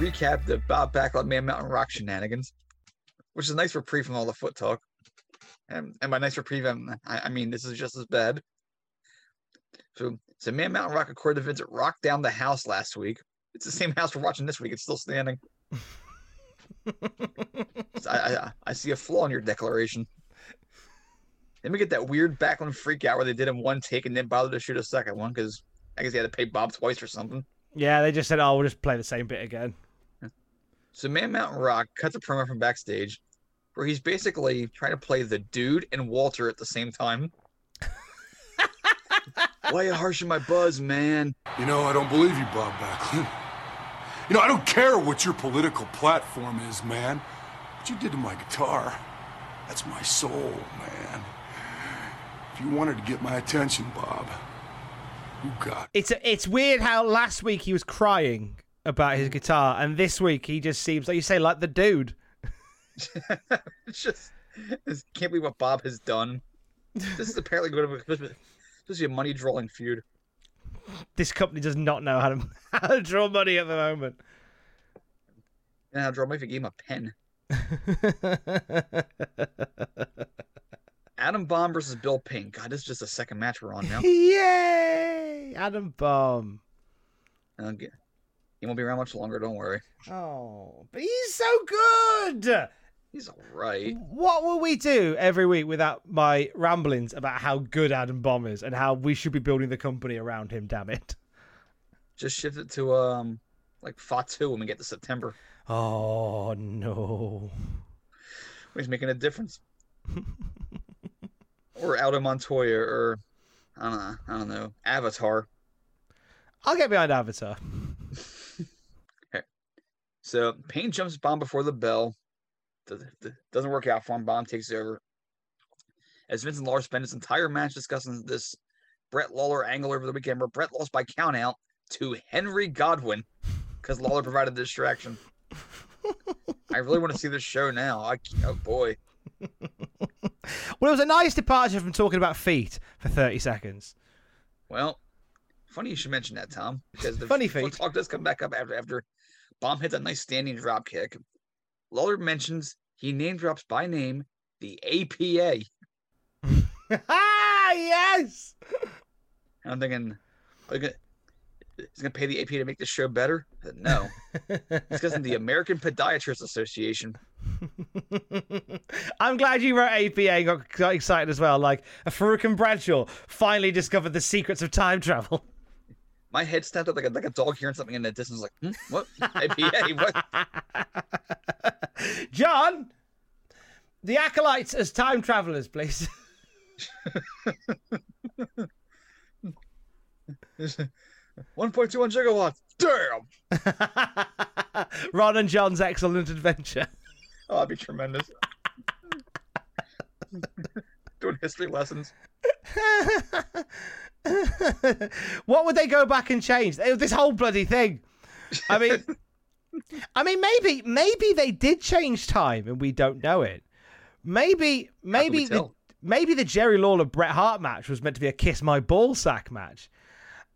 recapped the Bob Backlund Man Mountain Rock shenanigans, which is a nice reprieve from all the foot talk. And, and by nice reprieve, I'm- I, I mean this is just as bad. So, so Man Mountain Rock according to Vince, rocked down the house last week. It's the same house we're watching this week. It's still standing. So I, I, I see a flaw in your declaration. Then we get that weird Backlund freak out where they did him one take and didn't bother to shoot a second one because I guess he had to pay Bob twice or something. Yeah, they just said, "Oh, we'll just play the same bit again." So Man Mountain Rock cuts a promo from backstage where he's basically trying to play the dude and Walter at the same time. Why are you harshing my buzz, man? You know, I don't believe you, Bob Backlund. You know, I don't care what your political platform is, man. What you did to my guitar, that's my soul, man. If you wanted to get my attention, Bob, you got it. It's it's weird how last week he was crying about his guitar, and this week he just seems like you say like the dude. It's just, I can't believe what Bob has done. This is apparently going to be to be a money drawing feud. This company does not know how to how to draw money at the moment. And I'll draw money if you gave him a pen. Adam Bomb versus Bill Pink. God, this is just a second match we're on now. Yay! Adam Bomb. Uh, He won't be around much longer, don't worry. Oh, but he's so good. He's all right. What will we do every week without my ramblings about how good Adam Bomb is and how we should be building the company around him? Damn it! Just shift it to um like Fatu when we get to September. Oh no! He's making a difference. or Aldo Montoya, or I don't know, I don't know, Avatar. I'll get behind Avatar. So Payne jumps Bomb before the bell. Does- does- Doesn't work out for him. Bomb takes over. As Vincent Lawler spent his entire match discussing this Brett Lawler angle over the weekend, where Brett lost by countout to Henry Godwinn because Lawler provided the distraction. I really want to see this show now. I, oh boy. Well, it was a nice departure from talking about feet for 30 seconds. Well, funny you should mention that, Tom, because the Funny feet. talk does come back up after after Bomb hits a nice standing drop kick. Lawler mentions he name drops by name the APA. ah, yes! And I'm thinking, are you gonna, he's gonna pay the APA to make the show better? Said, No, it's because of the American Podiatrists Association. I'm glad you wrote APA and got, got excited as well. Like, a Faarooq and Bradshaw finally discovered the secrets of time travel. My head snapped up like a, like a dog hearing something in the distance. Like, hmm, what APA? What? John, the acolytes as time travelers, please. 1.21 gigawatts. Damn. Ron and John's excellent adventure. Oh, that'd be tremendous. Doing history lessons. what would they go back and change? This whole bloody thing. I mean, I mean, maybe, maybe they did change time and we don't know it. Maybe, maybe, the, maybe the Jerry Lawler Bret Hart match was meant to be a kiss my ball sack match,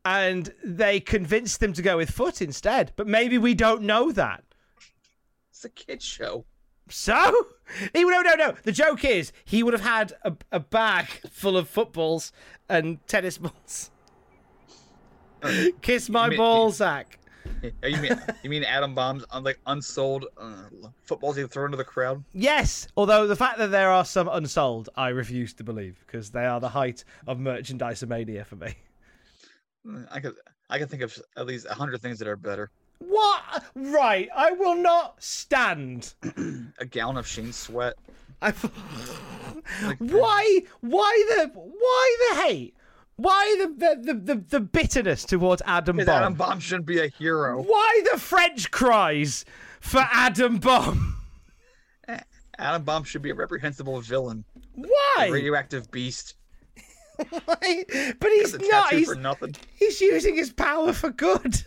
and they convinced them to go with foot instead. But maybe we don't know that. It's a kid's show. So he no no no. The joke is he would have had a, a bag full of footballs and tennis balls. Kiss my mean- ball sack. Oh, you mean you mean Adam Bomb's on like unsold uh, footballs he throw into the crowd? Yes, although the fact that there are some unsold, I refuse to believe because they are the height of merchandise mania for me. I could I could think of at least a hundred things that are better. What? Right, I will not stand. A gallon of Shane Sweat. I... why? Why the? Why the hate? Why the the, the, the, bitterness towards Adam Because Adam Bomb? Bomb shouldn't be a hero. Why the French cries for Adam Bomb? Adam Bomb should be a reprehensible villain. Why? A radioactive beast. Why? But he's not. He's, for nothing. he's using his power for good.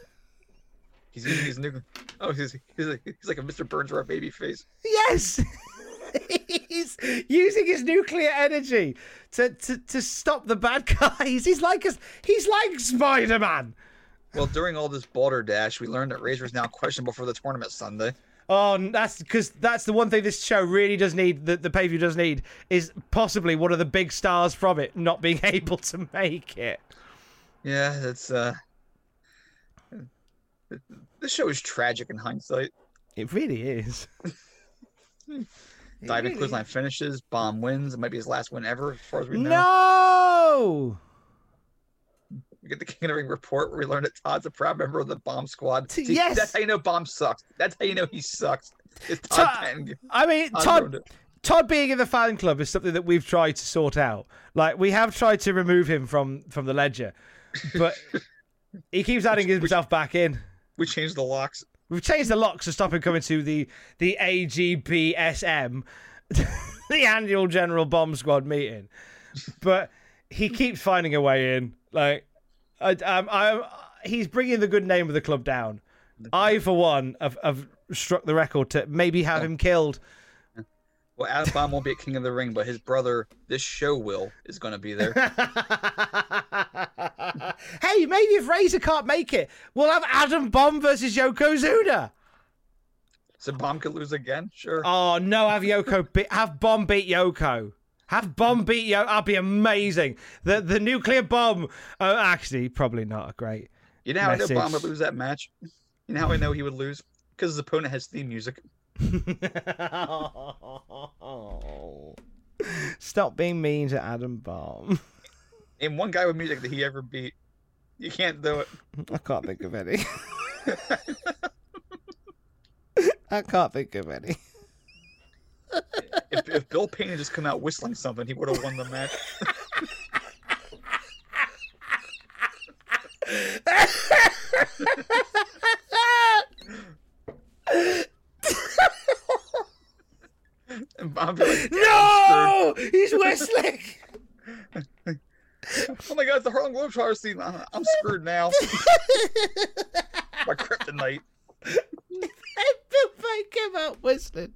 He's using his new. Oh, he's he's like, he's like a Mr. Burns a baby face. Yes. he's using his nuclear energy to, to, to stop the bad guys. He's like a, he's like Spider Man. Well, during all this balderdash, we learned that Razor is now questionable for the tournament Sunday. Oh, that's because that's the one thing this show really does need. That the pay per view does need is possibly one of the big stars from it not being able to make it. Yeah, that's uh. This show is tragic in hindsight. It really is. Diving clothesline finishes. Bomb wins. It might be his last win ever, as far as we know. No. We get the King of the Ring report where we learn that Todd's a proud member of the Bomb Squad. See, yes! that's how you know Bomb sucks. That's how you know he sucks. It's Todd. I mean, Todd Todd. Todd being in the fan club is something that we've tried to sort out. Like we have tried to remove him from from the ledger, but he keeps adding himself back in. We changed the locks. We've changed the locks to stop him coming to the the AGBSM, the annual General Bomb Squad meeting, but he keeps finding a way in. Like, I, um, I'm, he's bringing the good name of the club down. I, for one, have, have struck the record to maybe have him killed. Well, Adam Bomb won't be at King of the Ring, but his brother, this show will, is going to be there. hey, maybe if Razor can't make it, we'll have Adam Bomb versus Yokozuna. so Bomb could lose again? Sure. Oh no, have Yoko be- have Bomb beat Yoko. Have Bomb beat Yoko. That'd be amazing. The the nuclear bomb. Oh, actually, probably not a great. you know how I know. Bomb would lose that match? You know how I know he would lose? Because his opponent has theme music. Stop being mean to Adam Bomb. Name one guy with music that he ever beat. You can't do it. I can't think of any. I can't think of any. If, if Bill Payne had just come out whistling something, he would have won the match. And like, No! He's whistling! Oh my god, it's the Harlem Globetrotters scene. I'm, I'm screwed now. My kryptonite. I Bill Payne came out whistling.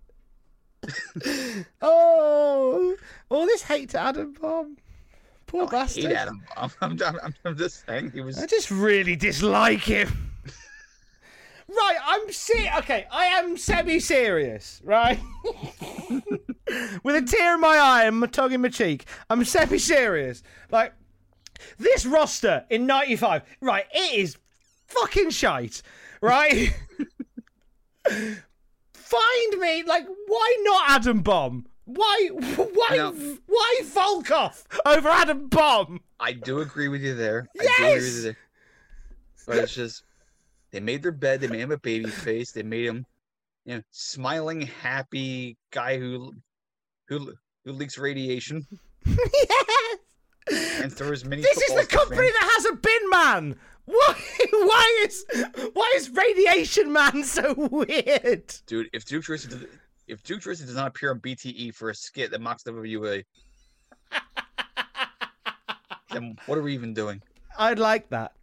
oh, all this hate to Adam Bomb. Poor Oh, I bastard. hate Adam Bomb. I'm, I'm, I'm just saying he was. I just really dislike him. Right, I'm se- okay, I am semi-serious, right? With a tear in my eye and my tongue in my cheek, I'm semi-serious. Like this roster in '95, right? It is fucking shite, right? Find me, like, why not Adam Bomb? Why, why, No. why Volkoff over Adam Bomb? I do agree with you there. I do agree with Yes! you there. But it's just they made their bed. They made him a baby face. They made him, you know, smiling, happy guy who, who, who leaks radiation yes. and throws mini. This is the company that has a bin man. Why? Why is why is Radiation Man so weird? Dude, if Duke Tracy, does, if Duke does not appear on BTE for a skit that mocks WWA, then what are we even doing? I'd like that,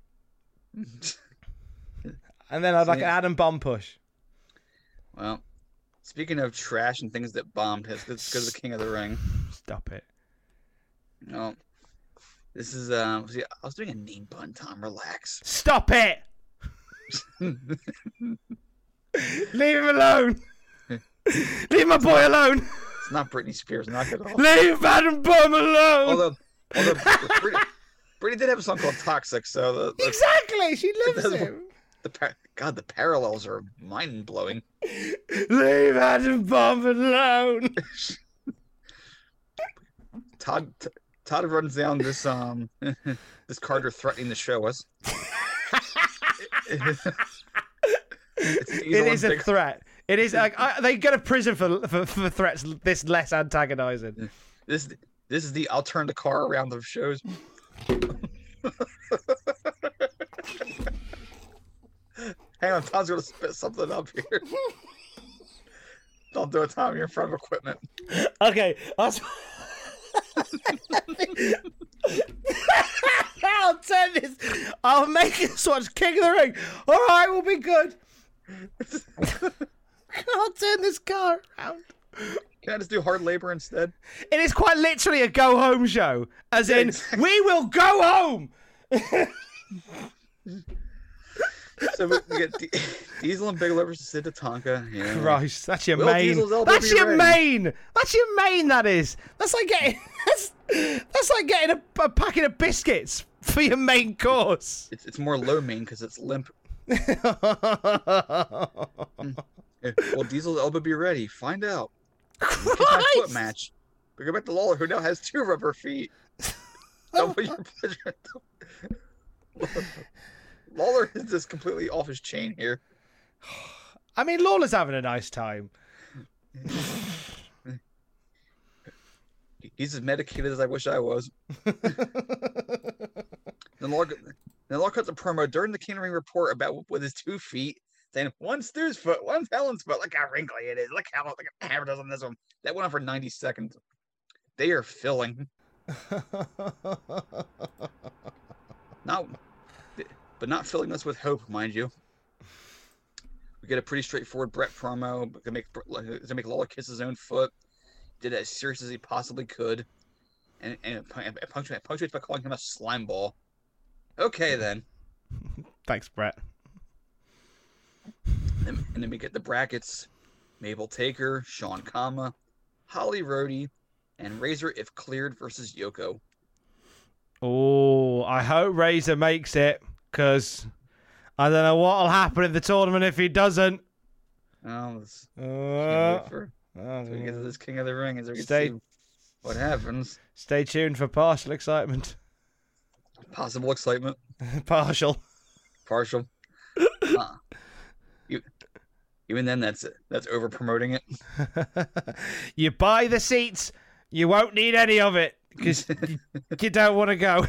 and then I'd like an Adam Bomb push. Well, speaking of trash and things that bombed, let's let's go to the King of the Ring. Stop it. No, this is um. See, I was doing a name pun. Tom, relax. Stop it. Leave him alone. Leave my boy alone. It's not Britney Spears. Knock it off. Leave Adam Bomb alone. Although, although Britney, Britney did have a song called "Toxic," so the the, exactly. She loves doesn't- him. The par- God, the parallels are mind blowing. Leave Adam Bomb alone. Todd T- Todd runs down this um this Carter threatening to show us. It is a Big- threat. It is like I, they go to prison for, for for threats this less antagonizing. This this is the I'll turn the car around of shows. Hang on, Tom's gonna spit something up here. Don't do it, Tom. You're in front of equipment. Okay, that's. I'll turn this. I'll make this watch King of the Ring. All right, we'll be good. I'll turn this car around. Can I just do hard labor instead? It is quite literally a go home show, as in exactly. we will go home. So we, we get D- Diesel and Bigelow versus Sid Tatanka. Yeah. Christ, that's your Will main. That's your ready? main. That's your main. That is. That's like getting. That's, that's like getting a, a packet of biscuits for your main course. It's, it's more low main because it's limp. Eh, Will Diesel's elbow be ready? Find out. Foot match. We go back to Lawler, who now has two rubber feet. Double your pleasure. Lawler is just completely off his chain here. I mean, Lawler's having a nice time. He's as medicated as I wish I was. then Lawler, then Lawler cuts a promo during the King Ring report about with his two feet, saying one's Stu's foot, one's Helen's foot. Look how wrinkly it is. Look how look how hammer does on this one. That went on for 90 seconds. They are filling. Not, but not filling us with hope, mind you. We get a pretty straightforward Brett promo. To make to make Lawler kiss his own foot. Did it as serious as he possibly could, and and it punctuates, punctuates by calling him a slime ball. Okay hmm. then, Thanks, Brett. and, and then we get the brackets: Mabel Taker, Shawn Kama, Holly Roadie, and Razor if cleared versus Yoko. Oh, I hope Razor makes it because I don't know what'll happen in the tournament if he doesn't. Oh, let's Uh, can't wait for uh, we get to this King of the Ring, we Stay- what happens. stay tuned for partial excitement. Possible excitement, partial. partial. Uh, you, even then, that's that's over promoting it. you buy the seats, you won't need any of it because you, you don't want to go.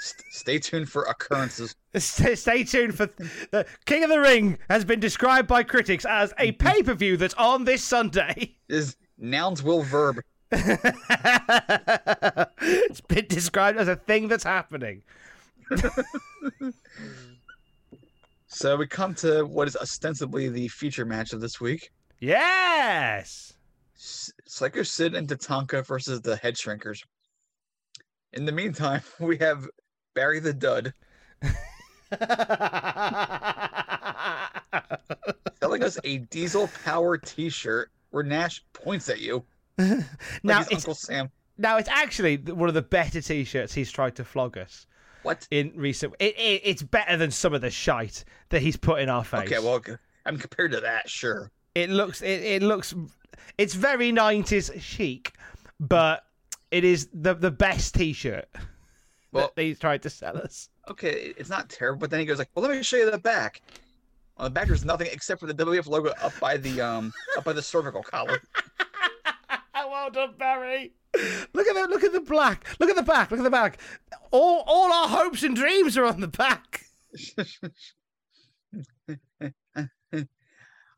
St- stay tuned for occurrences. Stay, stay tuned for the King of the Ring has been described by critics as a pay per view that's on this Sunday. Is nouns will verb. it's been described as a thing that's happening. So we come to what is ostensibly the feature match of this week: Yes. Psycho Sid and Tatanka versus the Head Shrinkers. In the meantime, we have Barry the Dud selling us a Diesel Power T-shirt where Nash points at you. Like now it's Uncle Sam. now it's actually one of the better T-shirts he's tried to flog us What? in recent. It, it, it's better than some of the shite that he's put in our face. Okay, well, I'm compared to that, sure. it looks it, it looks it's very 90s chic but it is the the best t-shirt Well- that he's tried to sell us Okay, it's not terrible, but then he goes like, "Well, let me show you the back." On the back, there's nothing except for the WF logo up by the um up by the cervical collar. well done barry look at the look at the black look at the back look at the back all all our hopes and dreams are on the back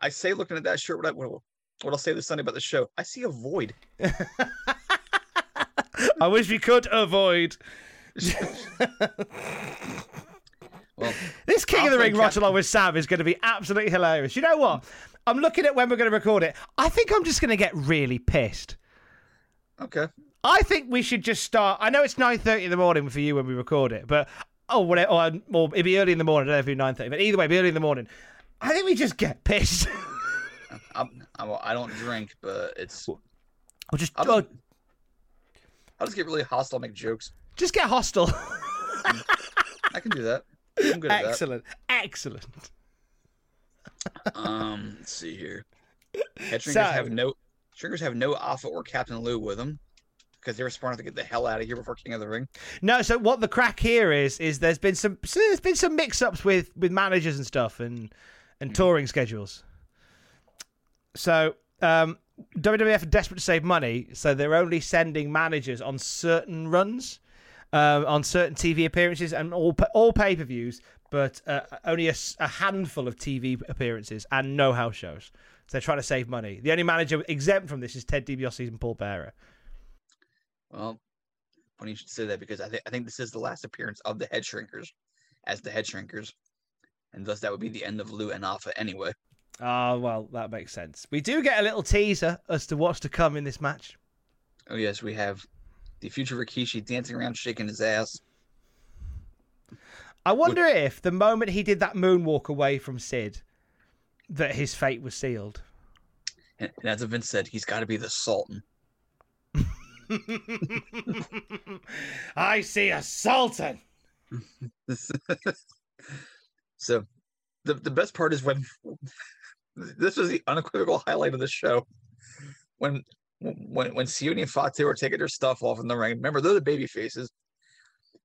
I say, looking at that shirt, what, I, what, what I'll say this Sunday about the show, I see a void. i wish we could avoid Well, this king of the ring watch along with sam is going to be absolutely hilarious you know what i'm looking at when we're going to record it i think i'm just going to get really pissed okay. I think we should just start. I know it's nine thirty in the morning for you when we record it, but oh, whatever. Or, or it'd be early in the morning. I don't know if it'd be nine thirty, but either way, it'd be early in the morning. I think we just get pissed. I'm, I'm, I don't drink, but it's. or just I'll just, I'll just get really hostile, make jokes. Just get hostile. I can do that. I'm good at excellent, excellent. Um, let's see here. Head shrinkers So- have no shrinkers have no Alpha or Captain Lou with them because they were smart enough to get the hell out of here before King of the Ring. No, so what the crack here is is there's been some so there's been some mix ups with with managers and stuff and and touring schedules. So um, WWF are desperate to save money, so they're only sending managers on certain runs, um, on certain TV appearances, and all all pay per views, but uh, only a handful of TV appearances and no house shows. So they're trying to save money. The only manager exempt from this is Ted DiBiase and Paul Bearer. Well, funny you should say that because I think I think this is the last appearance of the Head Shrinkers as the Head Shrinkers, and thus that would be the end of Lou and Alpha anyway. Oh, well, that makes sense. We do get a little teaser as to what's to come in this match. Oh yes, we have the future Rikishi dancing around shaking his ass. I wonder if the moment he did that moonwalk away from Sid, that his fate was sealed. And, and as Vince said, he's got to be the Sultan. I see a sultan. so, the the best part is when this was the unequivocal highlight of the show when when when Sione and Fatu are taking their stuff off in the ring. Remember, they're the baby faces.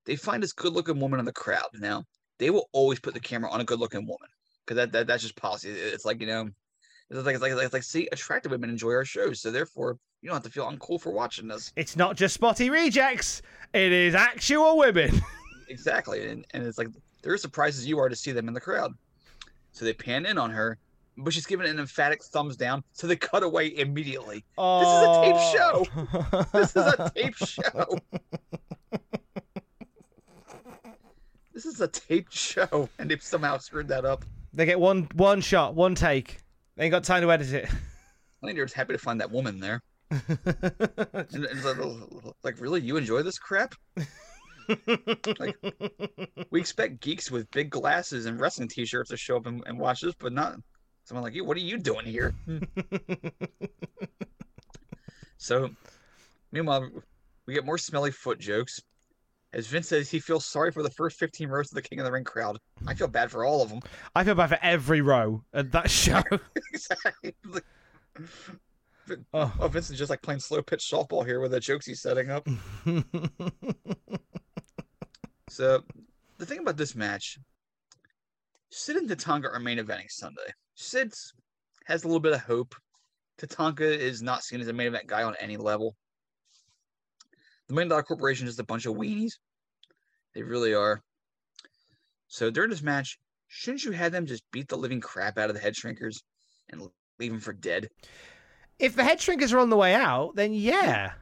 They find this good looking woman in the crowd. Now they will always put the camera on a good looking woman because that, that that's just policy. It's like you know, it's like it's like it's like see, attractive women enjoy our shows, so therefore you don't have to feel uncool for watching this. It's not just spotty rejects, it is actual women. Exactly. And, and it's like they're as surprised as you are to see them in the crowd. So they pan in on her, but she's giving an emphatic thumbs down. So they cut away immediately. Oh. This is a tape show. This is a tape show. This is a taped show, and they've somehow screwed that up. They get one one shot, one take. They ain't got time to edit it. I think they're just happy to find that woman there. And like, like, really, you enjoy this crap? like, we expect geeks with big glasses and wrestling T-shirts to show up and, and watch this, but not someone like you. What are you doing here? so, meanwhile, we get more smelly foot jokes As Vince says, he feels sorry for the first 15 rows of the King of the Ring crowd. I feel bad for all of them. I feel bad for every row at that show. exactly. Oh. oh, Vince is just like playing slow pitch softball here with the jokes he's setting up. so, the thing about this match, Sid and Tatanka are main eventing Sunday. Sid has a little bit of hope. Tatanka is not seen as a main event guy on any level. The Million Dollar Corporation is just a bunch of weenies. They really are. So during this match, shouldn't you have them just beat the living crap out of the head shrinkers and leave them for dead? If the head shrinkers are on the way out, then yeah.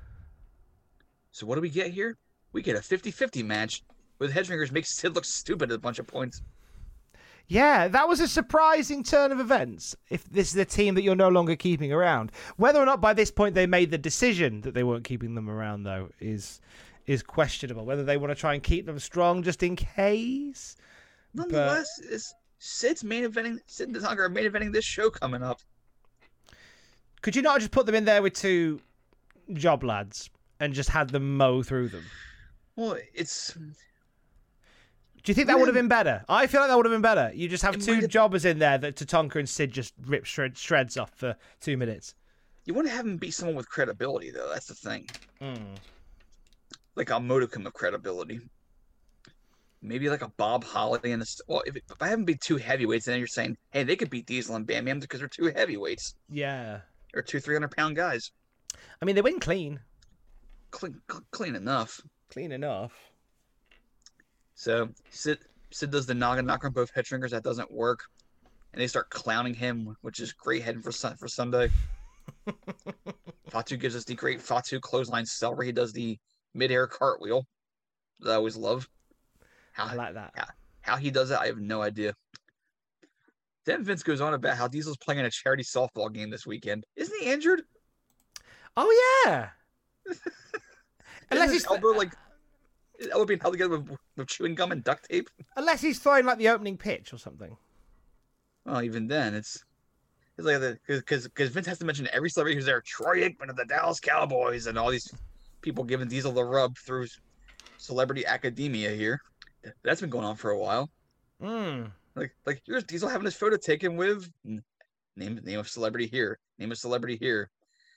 So what do we get here? We get a 50-50 match where the head shrinkers make Sid look stupid at a bunch of points. Yeah, that was a surprising turn of events. If this is a team that you're no longer keeping around, whether or not by this point they made the decision that they weren't keeping them around, though, is is questionable. Whether they want to try and keep them strong just in case. Nonetheless, but... is Sid's main eventing. Sid are main eventing this show coming up. Could you not just put them in there with two job lads and just had them mow through them? Well, it's do you think that would have been better? I feel like that would have been better. You just have two have... jobbers in there that Tatanka and Sid just rip shred, shreds off for two minutes. You want to have him be someone with credibility, though. That's the thing. Mm. Like a modicum of credibility. Maybe like a Bob Holly and a, well, if, if I haven't beat two heavyweights, then you're saying, hey, they could beat Diesel and Bam Bam because they're two heavyweights. Yeah. Or two 300 pound guys. I mean, they win clean. Clean, clean enough. Clean enough. So Sid, Sid does the noggin knock on both head shrinkers. That doesn't work. And they start clowning him, which is great heading for for Sunday. Fatu gives us the great Fatu clothesline sell where he does the mid-air cartwheel. That I always love. How, I like that. How, how he does that, I have no idea. Then Vince goes on about how Diesel's playing in a charity softball game this weekend. Isn't he injured? Oh yeah. Unless he's elbow like elbow being held together with, with chewing gum and duct tape. Unless he's throwing like the opening pitch or something. Well, even then, it's it's like the because because Vince has to mention every celebrity who's there. Troy Aikman of the Dallas Cowboys and all these people giving Diesel the rub through celebrity academia here. That's been going on for a while. Hmm. Like like here's Diesel having his photo taken with name name of celebrity here, name of celebrity here.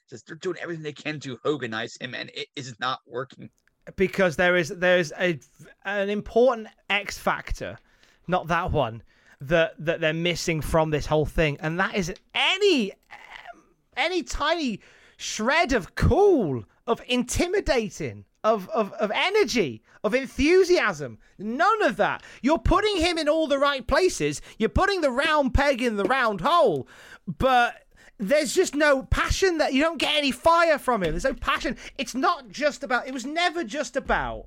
Just they're doing everything they can to Hoganize him, and it is not working because there is there is a an important X factor, not that one, that that they're missing from this whole thing, and that is any any tiny shred of cool, of intimidating, of, of, of energy, of enthusiasm. None of that. You're putting him in all the right places. You're putting the round peg in the round hole, but there's just no passion that you don't get any fire from him. There's no passion. It's not just about. It was never just about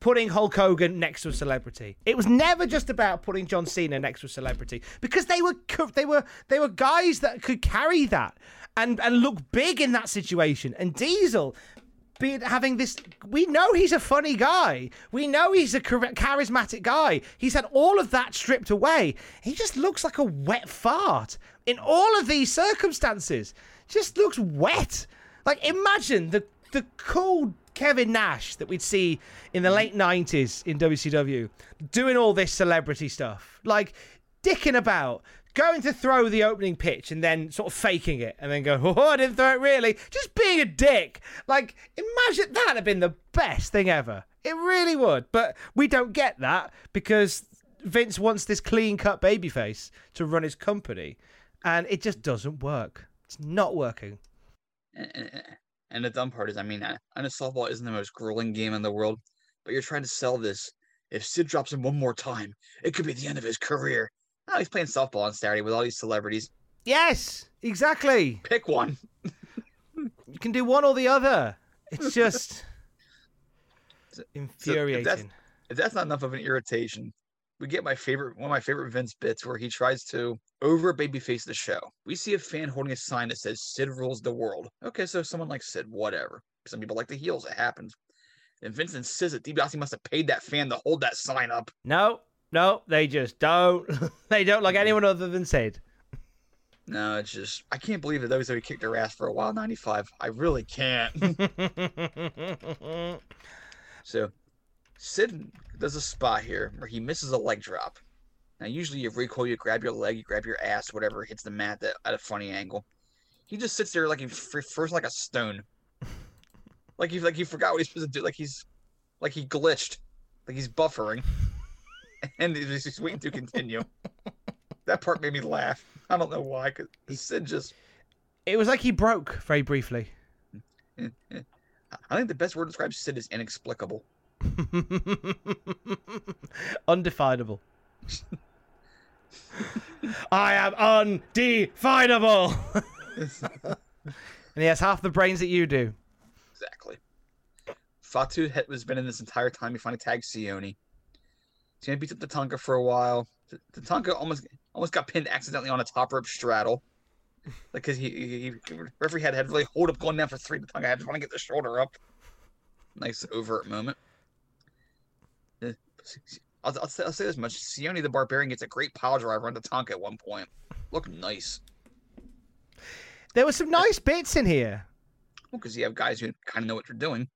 putting Hulk Hogan next to a celebrity. It was never just about putting John Cena next to a celebrity because they were they were they were guys that could carry that and and look big in that situation. And Diesel being having this we know he's a funny guy. We know he's a charismatic guy. He's had all of that stripped away. He just looks like a wet fart in all of these circumstances. Just looks wet. Like imagine the the cool Kevin Nash that we'd see in the late 90s in WCW doing all this celebrity stuff. Like dicking about going to throw the opening pitch and then sort of faking it and then go, oh, I didn't throw it really. Just being a dick. Like, imagine that would have been the best thing ever. It really would. But we don't get that because Vince wants this clean cut babyface to run his company. And it just doesn't work. It's not working. And, the dumb part is, I mean, I, I know softball isn't the most grueling game in the world, but you're trying to sell this. If Sid drops him one more time, it could be the end of his career. Oh, he's playing softball on Saturday with all these celebrities. Yes, exactly. Pick one. you can do one or the other. It's just infuriating. So if, that's, if that's not enough of an irritation, we get my favorite one of my favorite Vince bits where he tries to over babyface the show. We see a fan holding a sign that says Sid rules the world. Okay, so someone like Sid, whatever. Some people like the heels, it happens. And Vince insists that DiBiase must have paid that fan to hold that sign up. No, no, they just don't. they don't like anyone other than Sid. No, it's just I can't believe that those WWE kicked their ass for a while. Ninety five. I really can't. so Sid does a spot here where he misses a leg drop. Now, usually you recoil, you grab your leg, you grab your ass, whatever, hits the mat at, at a funny angle. He just sits there like he first like a stone, like he like he forgot what he's supposed to do, like he's like he glitched, like he's buffering, and he's just waiting to continue. that part made me laugh. I don't know why, because Sid just. It was like he broke very briefly. I think the best word to describe Sid is inexplicable. Undefinable. I am undefinable. and he has half the brains that you do. Exactly. Fatu has been in this entire time. He finally tags Sione. Sione beats up Tatanka for a while. Tatanka almost almost got pinned accidentally on a top rope straddle. Like, because he, he, he, referee had had really hold up going down for three. Tatanka had to want to get the shoulder up. Nice overt moment. Uh, I'll, I'll, say, I'll say this much: Sione the Barbarian gets a great pile driver onto Tonka at one point. Look nice. There were some nice bits in here. Well, because you have guys who kind of know what they're doing.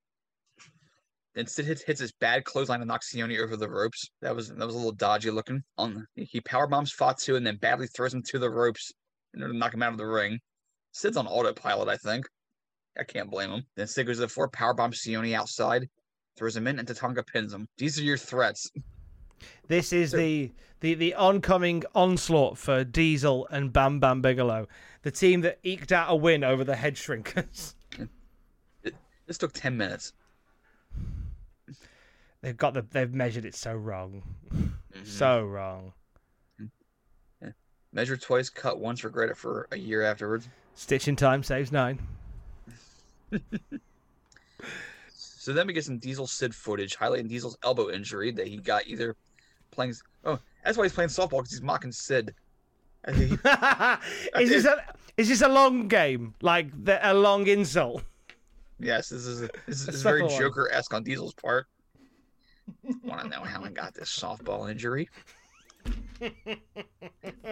Then Sid hits, hits his bad clothesline and knocks Sione over the ropes. That was that was a little dodgy looking. On he power bombs Fatu and then badly throws him to the ropes in order to knock him out of the ring. Sid's on autopilot, I think. I can't blame him. Then Sid goes to the floor, power bombs Sione outside, throws him in, and Tatanka pins him. These are your threats. This is the the the oncoming onslaught for Diesel and Bam Bam Bigelow, the team that eked out a win over the Head Shrinkers. this took ten minutes. They've got the they've measured it so wrong, mm-hmm. so wrong. Yeah. Measure twice, cut once, regret it for a year afterwards. Stitching time saves nine. so then we get some Diesel Sid footage highlighting Diesel's elbow injury that he got either playing. Oh, that's why he's playing softball because he's mocking Sid. He, is this a is this a long game? Like the, a long insult? Yes, this is a, this is very Joker esque on Diesel's part. Want to know how I got this softball injury?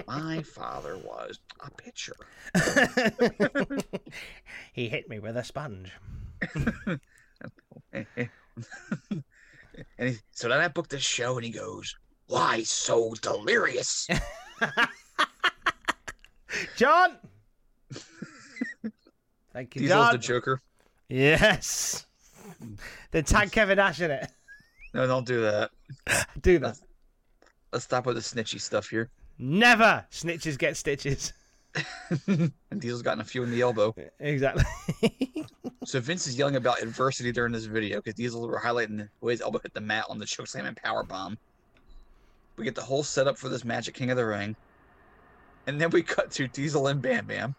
My father was a pitcher. he hit me with a sponge. and he, so then I booked this show, and he goes, "Why so delirious?" John. Thank you, Diesel's John. the Joker. Yes. then tag Kevin Nash in it. No, don't do that. do that. Let's, let's stop with the snitchy stuff here. Never snitches get stitches. and Diesel's gotten a few in the elbow. Exactly. so Vince is yelling about adversity during this video because Diesel were highlighting the way his elbow hit the mat on the chokeslam and power bomb. We get the whole setup for this Magic King of the Ring. And then we cut to Diesel and Bam Bam,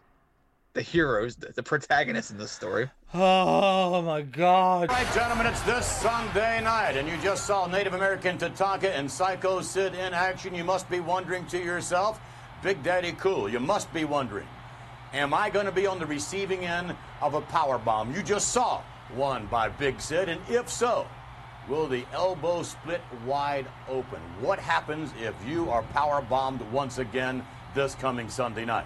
the heroes, the, the protagonists in this story. Oh my God! All right, gentlemen, it's this Sunday night, and you just saw Native American Tatanka and Psycho Sid in action. You must be wondering to yourself, Big Daddy Cool, you must be wondering, am I going to be on the receiving end of a power bomb? You just saw one by Big Sid, and if so, will the elbow split wide open? What happens if you are power bombed once again? this coming Sunday night?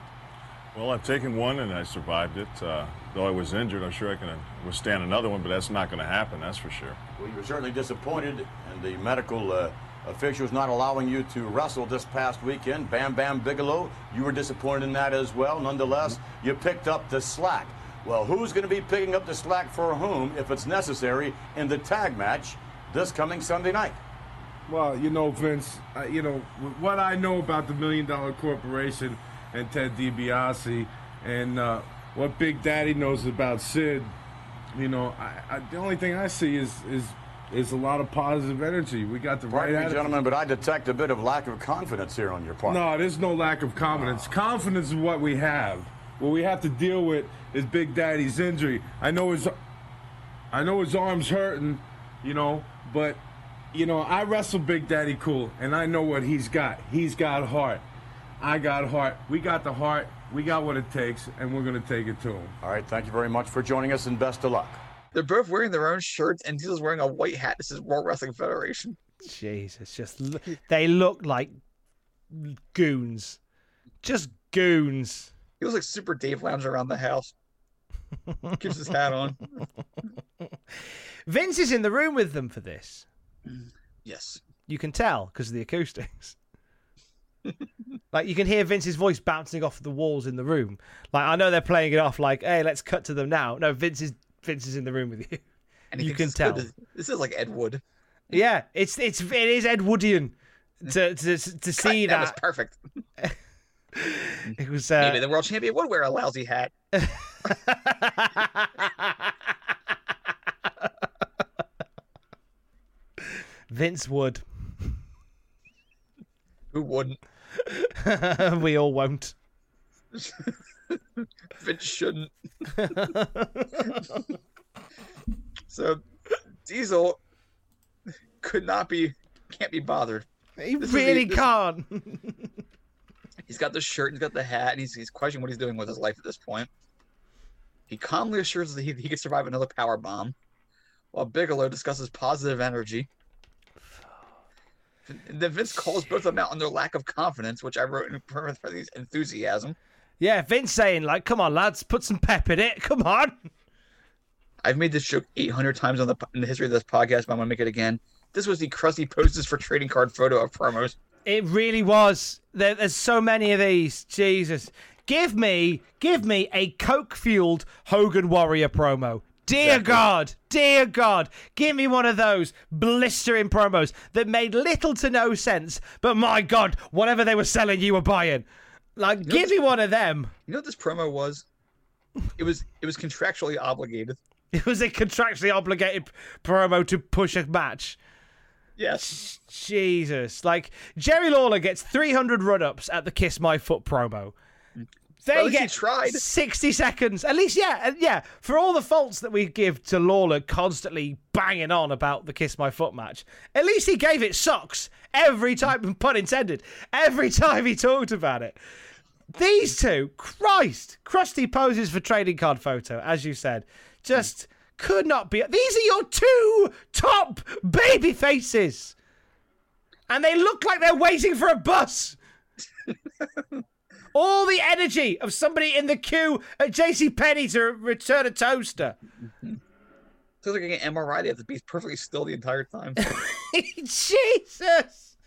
Well, I've taken one and I survived it. Uh, though I was injured, I'm sure I can withstand another one, but that's not going to happen, that's for sure. Well, you were certainly disappointed and the medical uh, officials not allowing you to wrestle this past weekend. Bam Bam Bigelow, you were disappointed in that as well. Nonetheless, you picked up the slack. Well, who's going to be picking up the slack for whom, if it's necessary, in the tag match this coming Sunday night? Well, you know, Vince, uh, you know, what I know about the Million Dollar Corporation and Ted DiBiase and uh, what Big Daddy knows about Sid, you know, I, I, the only thing I see is is is a lot of positive energy. We got the Pardon right me, attitude. gentlemen, but I detect a bit of lack of confidence here on your part. No, there's no lack of confidence. Confidence is what we have. What we have to deal with is Big Daddy's injury. I know his, I know his arm's hurting, you know, but you know, I wrestle Big Daddy Cool, and I know what he's got. He's got heart. I got heart. We got the heart. We got what it takes, and we're going to take it to them. All right. Thank you very much for joining us, and best of luck. They're both wearing their own shirts, and Diesel's wearing a white hat. This is World Wrestling Federation. Jesus, just they look like goons, just goons. He looks like Super Dave lounging around the house. Keeps his hat on. Vince is in the room with them for this. Yes. You can tell because of the acoustics. Like you can hear Vince's voice bouncing off the walls in the room. Like I know they're playing it off like, "Hey, let's cut to them now." No, Vince is Vince is in the room with you. And you can tell. good. This is like Ed Wood. Yeah, it's it's it is Ed Woodian to to to see that was perfect. It was Maybe uh, the world champion would wear a lousy hat. Vince Wood. Who wouldn't? we all won't. Vince shouldn't. so Diesel could not be can't be bothered. He this really this, can't. he's got the shirt, he's got the hat, and he's, he's questioning what he's doing with his life at this point. He calmly assures that he, he can survive another power bomb, while Bigelow discusses positive energy. Then Vince calls both of them out on their lack of confidence, which I wrote in parentheses enthusiasm. yeah, Vince saying like, "Come on, lads, put some pep in it. Come on." I've made this joke 800 times on the in the history of this podcast, but I'm gonna make it again. This was the crusty poses for trading card photo of promos. It really was. There, there's so many of these. Jesus, give me, give me a coke-fueled Hogan Warrior promo. Dear Exactly. God, dear God, give me one of those blistering promos that made little to no sense, but my God, whatever they were selling, you were buying. Like, give me one of them. You know what this promo was? It was it was contractually obligated. It was a contractually obligated promo to push a match. Yes. Jesus. Like, Jerry Lawler gets 300 run ups at the Kiss My Foot promo. They Well, at least he get tried. 60 seconds. At least, yeah, uh, yeah. For all the faults that we give to Lawler constantly banging on about the Kiss My Foot match, at least he gave it socks every time, pun intended, every time he talked about it. These two, Christ, crusty poses for trading card photo, as you said, just could not be. These are your two top baby faces, and they look like they're waiting for a bus. All the energy of somebody in the queue at JC Penney to return a toaster. So they're getting an MRI. They have to be perfectly still the entire time. Jesus!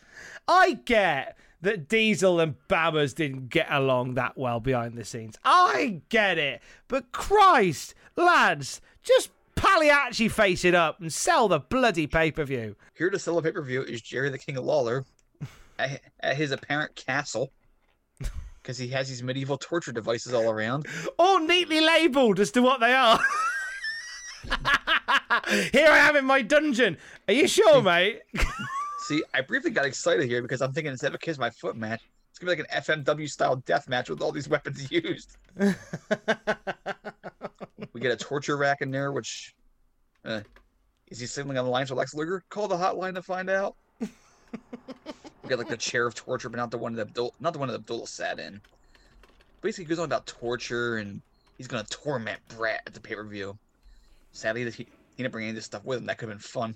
I get that Diesel and Bammers didn't get along that well behind the scenes. I get it. But Christ, lads, just Pagliacci face it up and sell the bloody pay per view. Here to sell a pay per view is Jerry the King of Lawler at his apparent castle because he has these medieval torture devices all around. All neatly labelled as to what they are. Here I am in my dungeon. Are you sure, mate? See, I briefly got excited here because I'm thinking instead of a Kiss My Foot match, it's gonna be like an FMW style death match with all these weapons used. we get a torture rack in there, which uh, is he signaling on the lines for Lex Luger? Call the hotline to find out. Got like the chair of torture, but not the one that Abdul, not the one that Abdullah sat in. Basically, he goes on about torture and he's gonna torment Brat at the pay per view. Sadly, he, he didn't bring any of this stuff with him. That could have been fun.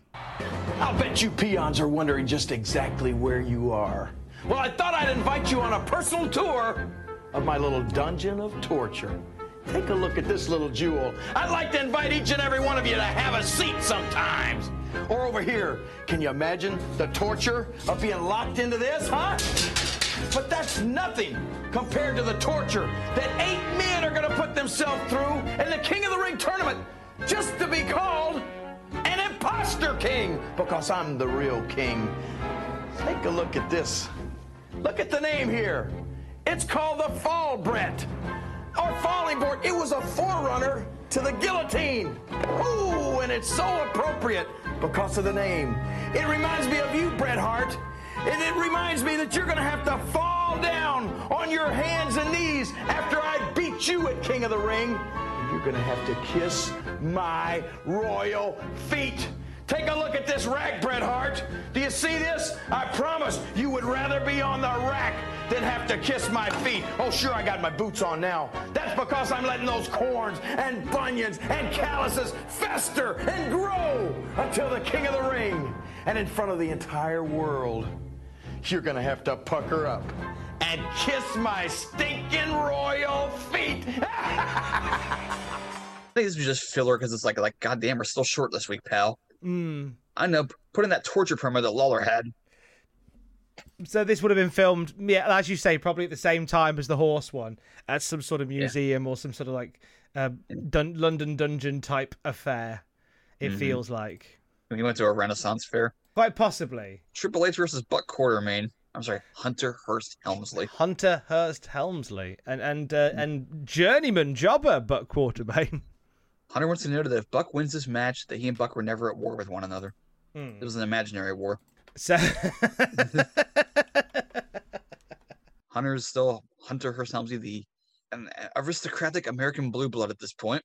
I'll bet you peons are wondering just exactly where you are. Well, I thought I'd invite you on a personal tour of my little dungeon of torture. Take a look at this little jewel. I'd like to invite each and every one of you to have a seat sometimes. Or over here, can you imagine the torture of being locked into this, huh? But that's nothing compared to the torture that eight men are going to put themselves through in the King of the Ring tournament just to be called an imposter king because I'm the real king. Take a look at this. Look at the name here. It's called the Fall Brett or Falling Board. It was a forerunner to the guillotine. Ooh, and it's so appropriate because of the name. It reminds me of you, Bret Hart. And it reminds me that you're going to have to fall down on your hands and knees after I beat you at King of the Ring. And you're going to have to kiss my royal feet. Take a look at this rack, Bret Hart. Do you see this? I promise you would rather be on the rack than have to kiss my feet. Oh, sure, I got my boots on now. That's because I'm letting those corns and bunions and calluses fester and grow until the king of the ring. And in front of the entire world, you're to have to pucker up and kiss my stinking royal feet. I think this was just filler because it's like, like, goddamn, we're still short this week, pal. Mm. I know. Put in that torture promo that Lawler had. So this would have been filmed, yeah, as you say, probably at the same time as the horse one, at some sort of museum or some sort of like uh, dun- London dungeon type affair. It Mhm. feels like When he went to a Renaissance fair. quite possibly Triple H versus Buck Quartermain. I'm sorry, Hunter Hearst Helmsley. Hunter Hearst Helmsley and and uh, and journeyman jobber Buck Quartermain. Hunter wants to know that if Buck wins this match, that he and Buck were never at war with one another. Hmm. It was an imaginary war. So Hunter is still Hunter Hearst Helmsley, the an aristocratic American blue blood at this point.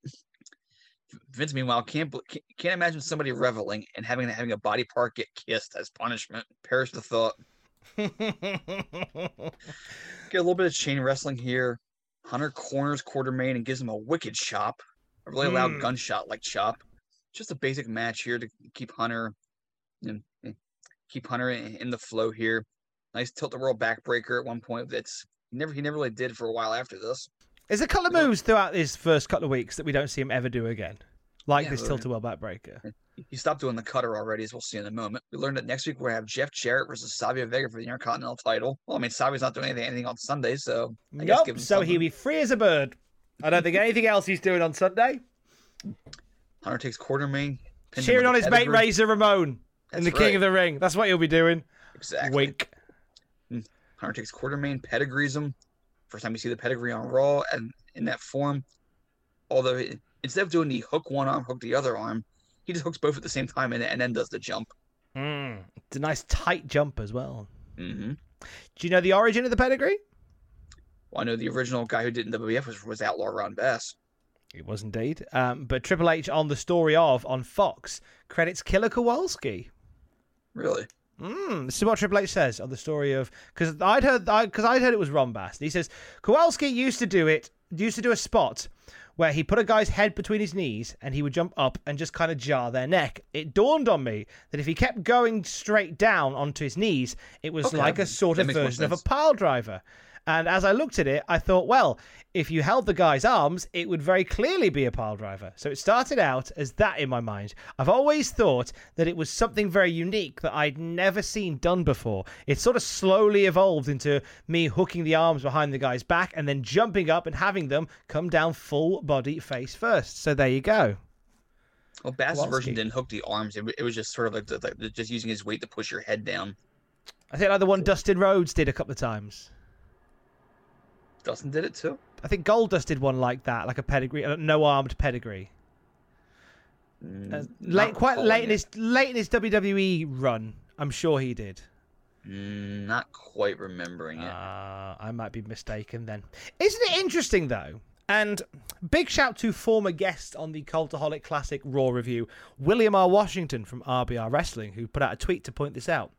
Vince, meanwhile, can't can't- can't imagine somebody reveling and having having a body part get kissed as punishment. Perish the thought. Get a little bit of chain wrestling here. Hunter corners Quartermain and gives him a wicked chop, a really loud Hmm. gunshot like chop. Just a basic match here to keep Hunter, and keep Hunter in, in the flow here. Nice tilt the world backbreaker at one point. That's he never he never really did for a while after this. There's a couple of moves throughout these first couple of weeks that we don't see him ever do again, like Yeah, this tilt a world backbreaker. He stopped doing the cutter already, as we'll see in a moment. We learned that next week we're gonna have Jeff Jarrett versus Savio Vega for the Intercontinental title. Well, I mean Savio's not doing anything, anything on Sunday, so I guess give Nope. So something. he'll be free as a bird. I don't think anything else he's doing on Sunday. Hunter takes Quartermain, Cheering on his mate. Razor Ramon in the King of the Ring. That's what he'll be doing. Exactly. Wink. Hunter takes Quartermain, pedigrees him. First time you see the pedigree on Raw and in that form. Although it- instead of doing the hook one arm, hook the other arm, he just hooks both at the same time and, and then does the jump. Mm. It's a nice tight jump as well. Mm-hmm. Do you know the origin of the pedigree? Well, I know the original guy who did in WWF was, was Outlaw Ron Bass. It was indeed. Um, but Triple H on the story of on Fox credits Killer Kowalski. Really? Mm, this is what Triple H says on the story of because I'd heard because I'd heard it was Ron Bass. He says Kowalski used to do it, used to do a spot where he put a guy's head between his knees and he would jump up and just kind of jar their neck. It dawned on me that if he kept going straight down onto his knees, it was Okay, like a sort of version of a pile driver. And as I looked at it, I thought, well, if you held the guy's arms, it would very clearly be a pile driver. So it started out as that in my mind. I've always thought that it was something very unique that I'd never seen done before. It sort of slowly evolved into me hooking the arms behind the guy's back and then jumping up and having them come down full body face first. So there you go. Well, Bass's Kowalski. version didn't hook the arms. It, it was just sort of like, the, like just using his weight to push your head down. I think like the one Dustin Rhodes did a couple of times. Dustin did it too. I think Goldust did one like that, like a pedigree, a no armed pedigree. Uh, Mm, late, not quite late in it. his late in his WWE run, I'm sure he did. Mm, not quite remembering it. Uh, I might be mistaken then. Isn't it interesting though? And big shout to former guest on the Cultaholic Classic Raw review, William R. Washington from RBR Wrestling, who put out a tweet to point this out.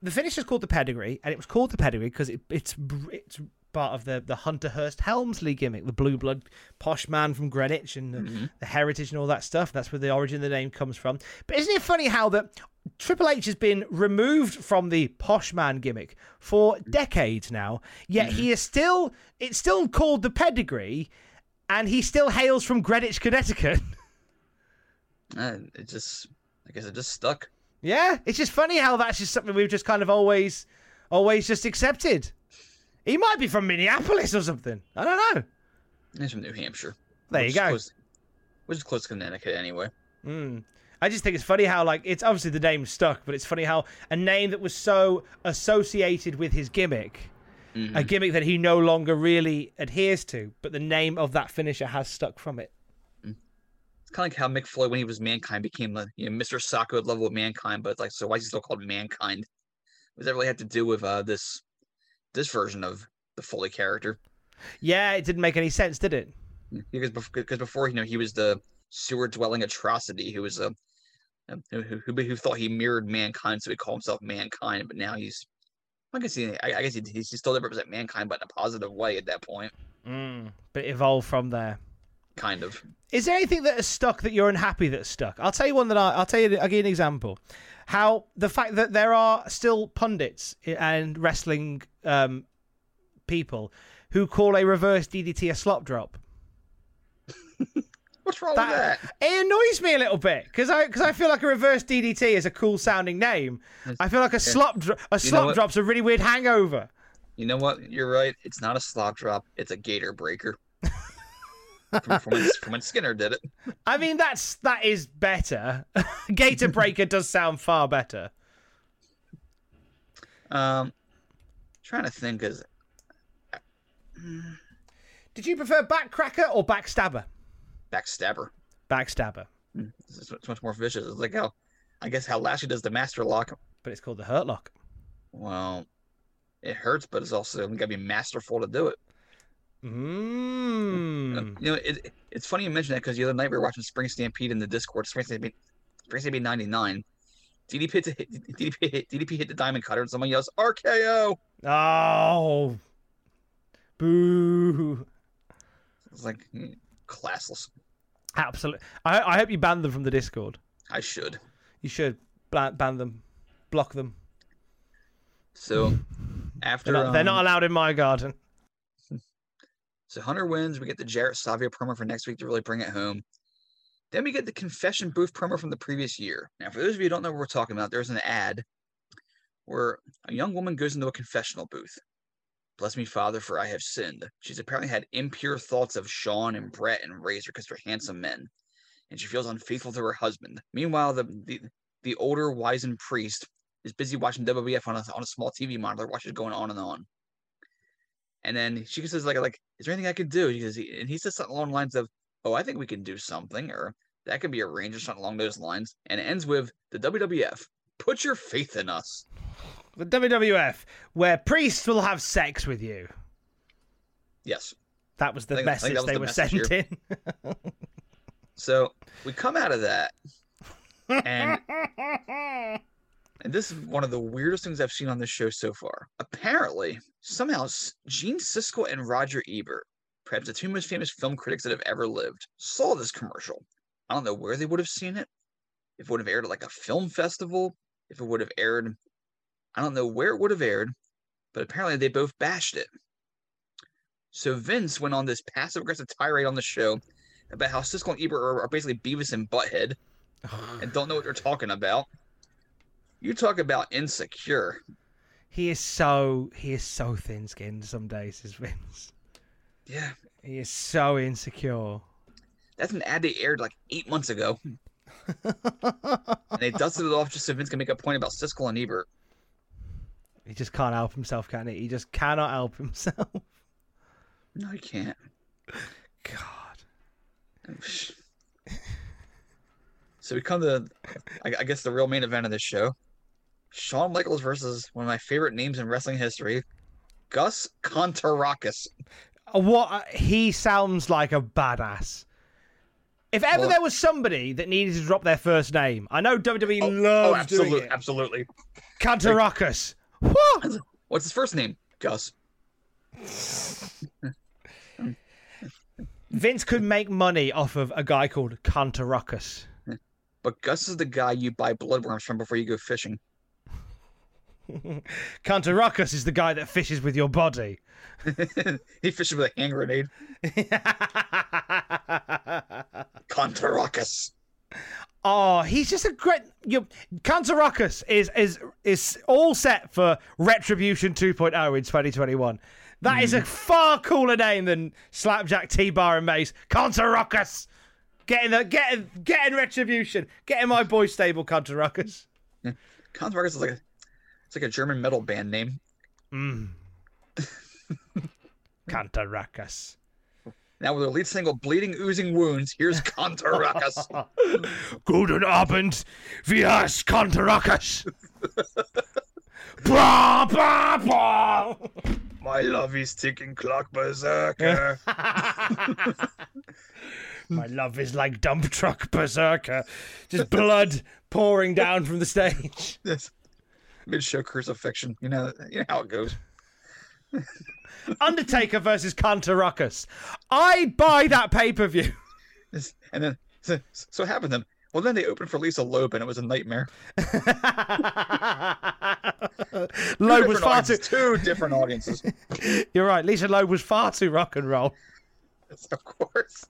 The finish is called the pedigree, and it was called the pedigree because it, it's it's part of the the Hunter Hearst Helmsley gimmick, the blue blood posh man from Greenwich and the, the heritage and all that stuff. That's where the origin of the name comes from. But isn't it funny how that Triple H has been removed from the posh man gimmick for decades now, yet he is still it's still called the pedigree, and he still hails from Greenwich, Connecticut. Uh, it just, I guess it just stuck. Yeah, it's just funny how that's just something we've just kind of always, always just accepted. He might be from Minneapolis or something. I don't know. He's from New Hampshire. There which you go. Close, which is close to Connecticut anyway. Mm. I just think it's funny how like it's obviously the name stuck, but it's funny how a name that was so associated with his gimmick, Mm-hmm. a gimmick that he no longer really adheres to, but the name of that finisher has stuck from it. It's kind of like how Mick Foley, when he was Mankind, became the you know Mr. At level of Mankind, but it's like, so why is he still called Mankind? What does that really have to do with uh, this this version of the Foley character? Yeah, it didn't make any sense, did it? Because before, because before you know he was the sewer dwelling atrocity who was a um, who, who, who thought he mirrored mankind, so he called himself mankind. But now he's, I guess he, I, I guess he, he still represent mankind, but in a positive way at that point, Mm. But evolved from there. Kind of. Is there anything that has stuck that you're unhappy that's stuck? I'll tell you one that I, I'll tell you. I'll give you an example. How the fact that there are still pundits and wrestling um, people who call a reverse DDT a slop drop. What's wrong with that? It annoys me a little bit because I because I feel like a reverse DDT is a cool sounding name. I feel like a slop dro- a know slop drop's a really weird hangover. You know what? You're right. It's not a slop drop. It's a gator breaker. From, from, when, from when Skinner did it. I mean that's that is better. Gator Breaker does sound far better. Um, trying to think as Did you prefer backcracker or backstabber? backstabber. Backstabber, is it's much more vicious. It's like how, I guess how Lashley does the master lock. but it's called the hurt lock. Well, it hurts, but it's also got to be masterful to do it. Mmm. You know, it, it's funny you mention that because the other night we were watching Spring Stampede in the Discord. Spring Stampede, Spring Stampede '99. DDP hit, the- DDP, hit, DDP hit the diamond cutter, and someone yells RKO. Oh. Boo. It's like mm, classless. Absolutely. I, I hope you ban them from the Discord. I should. You should ban, ban them, block them. So after They're not, they're um, not allowed in my garden. So Hunter wins. We get the Jarrett Savio promo for next week to really bring it home. Then we get the confession booth promo from the previous year. Now, for those of you who don't know what we're talking about, there's an ad where a young woman goes into a confessional booth. Bless me, Father, for I have sinned. She's apparently had impure thoughts of Shawn and Bret and Razor because they're handsome men, and she feels unfaithful to her husband. Meanwhile, the the, the older wizened priest is busy watching WWF on a, on a small TV monitor, watches going on and on. And then she says, like, like, is there anything I could do? He, and he says something along the lines of, "Oh, I think we can do something," or that could be arranged, or something along those lines. And it ends with the WWF. Put your faith in us. The WWF, where priests will have sex with you. Yes. That was the think- message was they the were message sent in. So we come out of that, and and this is one of the weirdest things I've seen on this show so far. Apparently, somehow Gene Siskel and Roger Ebert, perhaps the two most famous film critics that have ever lived, saw this commercial. I don't know where they would have seen it. If it would have aired at like a film festival, if it would have aired, I don't know where it would have aired, but apparently they both bashed it. So Vince went on this passive aggressive tirade on the show about how Siskel and Ebert are, are basically Beavis and Butthead and don't know what they're talking about. You talk about insecure. he is so he is so thin skinned some days, is Vince. Yeah, He is so insecure. that's an ad they aired like eight months ago. and they dusted it off just so Vince can make a point about Siskel and Ebert. He just can't help himself, can he? He just cannot help himself. No, he can't. God. So we come to, I, I guess, the real main event of this show: Shawn Michaels versus one of my favorite names in wrestling history, Gus Contarakis. Uh, What uh, he sounds like a badass. If ever Well- there was somebody that needed to drop their first name, I know WWE Oh, loves doing absolutely, it. absolutely. Cantarakis. What's his first name? Gus. Vince could make money off of a guy called Cantarakis. But Gus is the guy you buy bloodworms from before you go fishing. Cantarakis is the guy that fishes with your body. he fishes with a hand grenade. Contarakis. Oh, he's just a great. You, Cantarakis is is is all set for Retribution 2.0 in 2021. That is a hmm. far cooler name than Slapjack, T-Bar, and Mace. Cantarakis, getting the getting getting Retribution, getting my boy stable Cantarakis. Contarakis is like a, it's like a German metal band name. Mm. Now with their lead single "Bleeding Oozing Wounds," here's Contarakis. Guten Abend, ist Cantarakis. Blah, blah, blah. My love is ticking clock berserker. My love is like dump truck berserker. Just blood pouring down from the stage. Yes. Mid-show crucifixion. You know, you know how it goes. Undertaker versus Cantarakis. I buy that pay per view. And then so, so what happened to them? Well, then they opened for Lisa Loeb, and it was a nightmare. Loeb was far too. two different audiences. You're right. Lisa Loeb was far too rock and roll. Yes, of course.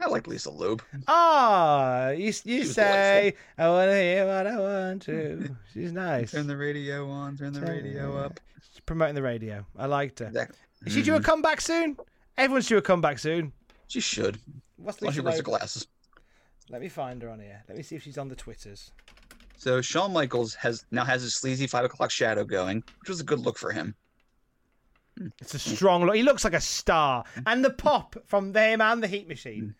Now like Lisa Loeb. Ah, you you was say I want to hear what I want to. She's nice. Turn the radio on, turn the radio up. She's promoting the radio. I liked her. Exactly. Is she due a mm. comeback soon? Everyone's due a comeback soon. She should. What's Unless she Lisa wears her glasses. Let me find her on here. Let me see if she's on the Twitters. So Shawn Michaels has now has his sleazy five o'clock shadow going, which was a good look for him. It's a strong look. He looks like a star, mm. and the pop from him and the Heat Machine mm.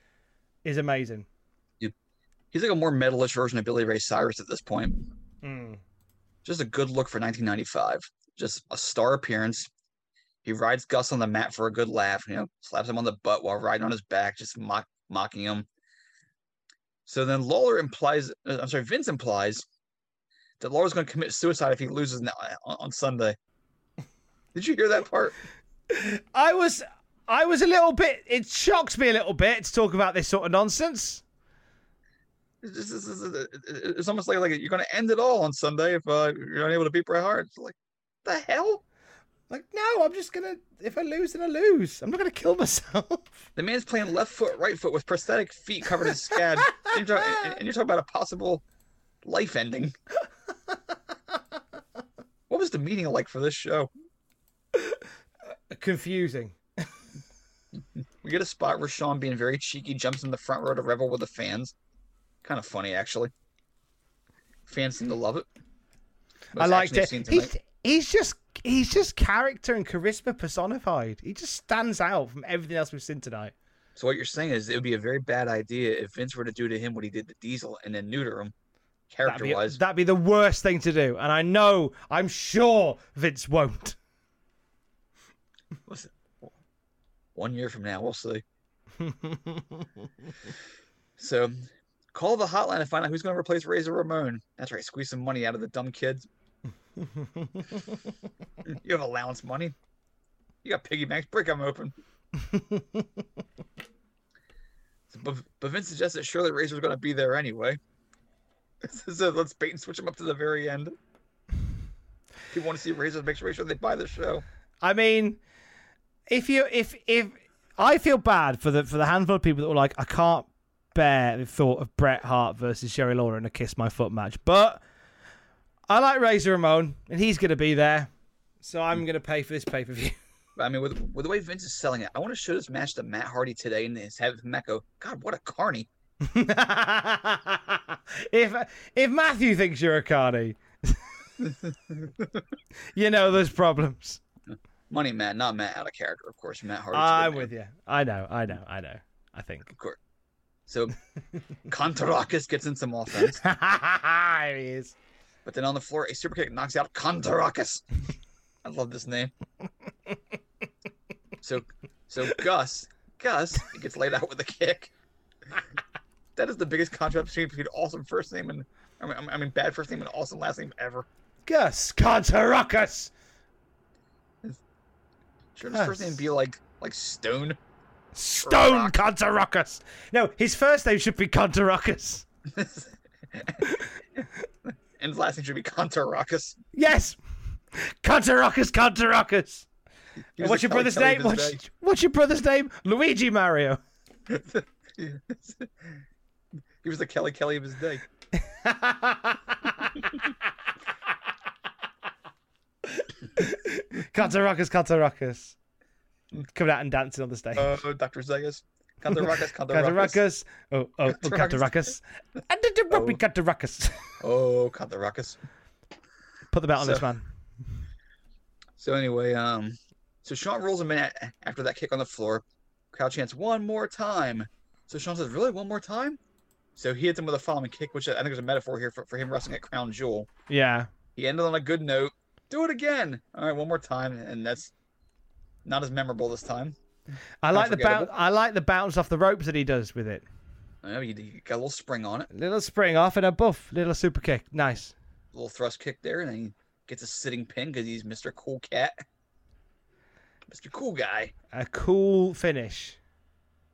Is amazing. He's like a more metalish version of Billy Ray Cyrus at this point. Mm. Just a good look for 1995. Just a star appearance. He rides Gus on the mat for a good laugh, you know, slaps him on the butt while riding on his back, just mock, mocking him. So then Lawler implies, uh, I'm sorry, Vince implies that Lawler's going to commit suicide if he loses on, on Sunday. Did you hear that part? I was, I was a little bit. It shocks me a little bit to talk about this sort of nonsense. It's, just, it's, it's- it's almost like, like you're going to end it all on Sunday if uh, you're unable to beat Bret Hart. It's like, the hell? Like, no, I'm just gonna. If I lose, then I lose. I'm not gonna kill myself. The man's playing left foot, right foot with prosthetic feet covered in scabs, and, you're and- and you're talking about a possible life ending. What was the meeting like for this show? Confusing. We get a spot where Shawn, being very cheeky, jumps in the front row to revel with the fans. Kind of funny, actually. Fans seem to love it. I liked it. He's, he's just he's just character and charisma personified. He just stands out from everything else we've seen tonight. So what you're saying is it would be a very bad idea if Vince were to do to him what he did to Diesel and then neuter him, That'd be, character-wise. that'd be the worst thing to do, and I know, I'm sure Vince won't. Listen, one year from now, we'll see. So, call the hotline and find out who's going to replace Razor Ramon. That's right, squeeze some money out of the dumb kids. you have allowance money. You got piggy banks. Break them open. but, but Vince suggests that surely Razor's going to be there anyway. so let's bait and switch him up to the very end. If people want to see Razor. Make sure they buy the show. I mean, if you if if I feel bad for the for the handful of people that were like, I can't bear the thought of Bret Hart versus Jerry Lawler in a Kiss My Foot match, but I like Razor Ramon, and he's going to be there, so I'm going to pay for this pay per view. I mean, with, with the way Vince is selling it, I want to show this match to Matt Hardy today and just have Matt go, God, what a carny. if if Matthew thinks you're a carny, you know there's problems. Money Matt, not Matt out of character, of course. Matt Hardy. I'm with you. I know. I know. I know. I think. Of course. So, Kantarakis gets in some offense, There he is. but then on the floor, a super kick knocks out Kantarakis. I love this name. So, so Gus, Gus gets laid out with a kick. That is the biggest contrast between between awesome first name and I mean, I mean bad first name and awesome last name ever. Gus Kantarakis. Should his first name be like like Stone? Stone Kantarakis. No, his first name should be Kantarakis. And his last name should be Kantarakis. Yes. Kantarakis, Kantarakis. What's your brother's name? Kelly of his What's, what's your brother's name? Luigi Mario. he was the Kelly Kelly of his day. Kantarakis, Kantarakis. Coming out and dancing on the stage. Uh, Dr. Zegas. Kantarakis, Kantarakis. Kantarakis. Oh, oh, oh, Kantarakis. And the Ruby Kantarakis. Oh. Put the belt on this man. So anyway, um, so Shawn rolls him in after that kick on the floor. Crowd chants one more time. So Shawn says, "Really, one more time?" So he hits him with a following kick, which I think is a metaphor here for, for him wrestling at Crown Jewel. Yeah. He ended on a good note. Do it again. All right, one more time, and that's not as memorable this time. I like the bounce. I like the bounce off the ropes that he does with it. Know he, he got a little spring on it, Little spring off and a buff. Little super kick. Nice. little thrust kick there, and then he gets a sitting pin because he's Mr. Cool Cat, Mr. Cool Guy. A cool finish.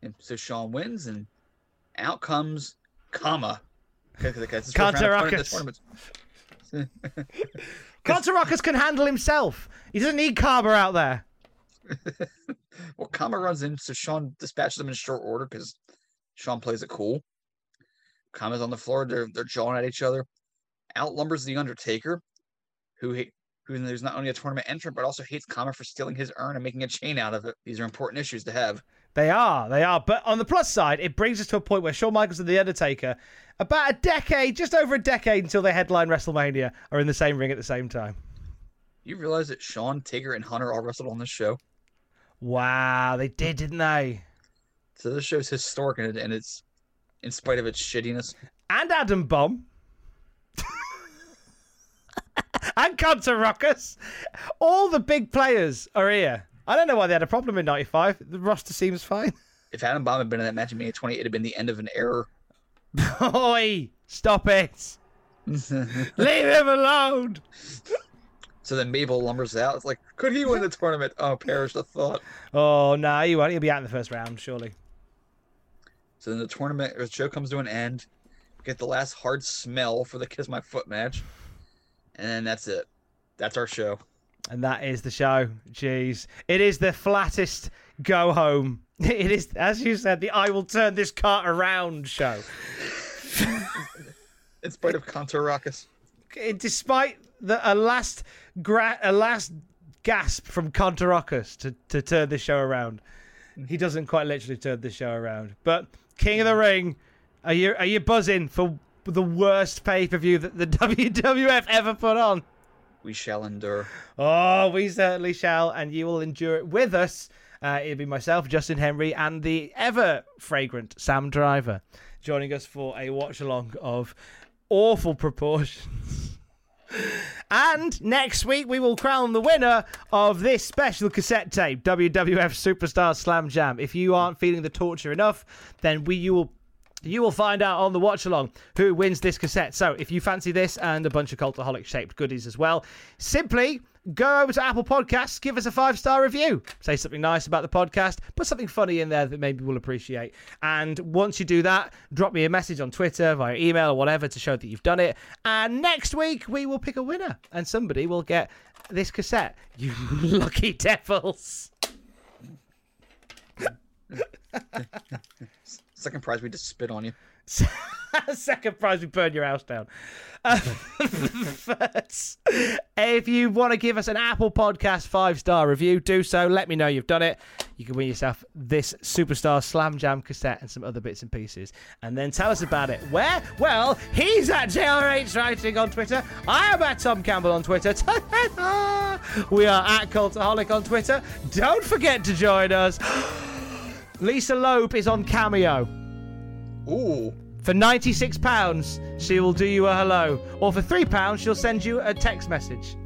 And so Shawn wins, and out comes Kama. Okay, okay, this is first round opponent in this Kantarakis. can handle himself. He doesn't need Carver out there. Well, Kama runs in, so Sean dispatches him in short order because Shawn plays it cool. Kama's on the floor. They're they're jawing at each other. Outlumbers the Undertaker, who hate, who is not only a tournament entrant but also hates Kama for stealing his urn and making a chain out of it. These are important issues to have. They are, they are. But on the plus side, it brings us to a point where Shawn Michaels and The Undertaker, about a decade, just over a decade until they headline WrestleMania, are in the same ring at the same time. You realize that Shawn, Taker, and Hunter all wrestled on this show? Wow, they did, didn't they? So this show's historic and, and it's in spite of its shittiness. And Adam Bomb. and Conor Ruckus. All the big players are here. I don't know why they had a problem in 95. The roster seems fine. If Adam Bomb had been in that match in May 20, it'd have been the end of an era. Boy, Stop it! Leave him alone! So then Mabel lumbers out. It's like, could he win the tournament? Oh, perish the thought. Oh, no, he won't. He'll be out in the first round, surely. So then the tournament, the show comes to an end. Get the last hard smell for the Kiss My Foot match. And then that's it. That's our show. And that is the show. Jeez. It is the flattest go home. It is, as you said, the I will turn this cart around show. In spite of Conor Ruckus. Despite the a last gra- a last gasp from Conor Ruckus to, to turn this show around. He doesn't quite literally turn this show around. But King of the Ring, are you are you buzzing for the worst pay per view that the WWF ever put on? We shall endure. Oh, we certainly shall, and you will endure it with us. Uh, it'll be myself, Justin Henry, and the ever fragrant Sam Driver joining us for a watch along of awful proportions. And next week we will crown the winner of this special cassette tape, WWF Superstar Slam Jam. If you aren't feeling the torture enough, then we you will you will find out on the watch along who wins this cassette. So if you fancy this and a bunch of cultaholic shaped goodies as well, simply go over to Apple Podcasts, give us a five star review, say something nice about the podcast, put something funny in there that maybe we'll appreciate. And once you do that, drop me a message on Twitter, via email, or whatever to show that you've done it. And next week, we will pick a winner, and somebody will get this cassette. You lucky devils. Second prize, we just spit on you. Second prize, we burn your house down. Uh, first, if you want to give us an Apple Podcast five star review, do so. Let me know you've done it. You can win yourself this Superstar Slam Jam cassette and some other bits and pieces. And then tell us about it. Where? Well, he's at JRH Writing on Twitter. I am at Tom Campbell on Twitter. we are at Cultaholic on Twitter. Don't forget to join us. Lisa Loeb is on Cameo. Ooh. For £96, she will do you a hello. Or for £3, she'll send you a text message.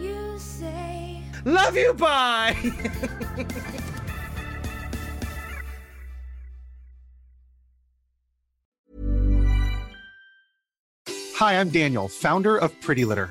You say Love you, bye! Hi, I'm Daniel, founder of Pretty Litter.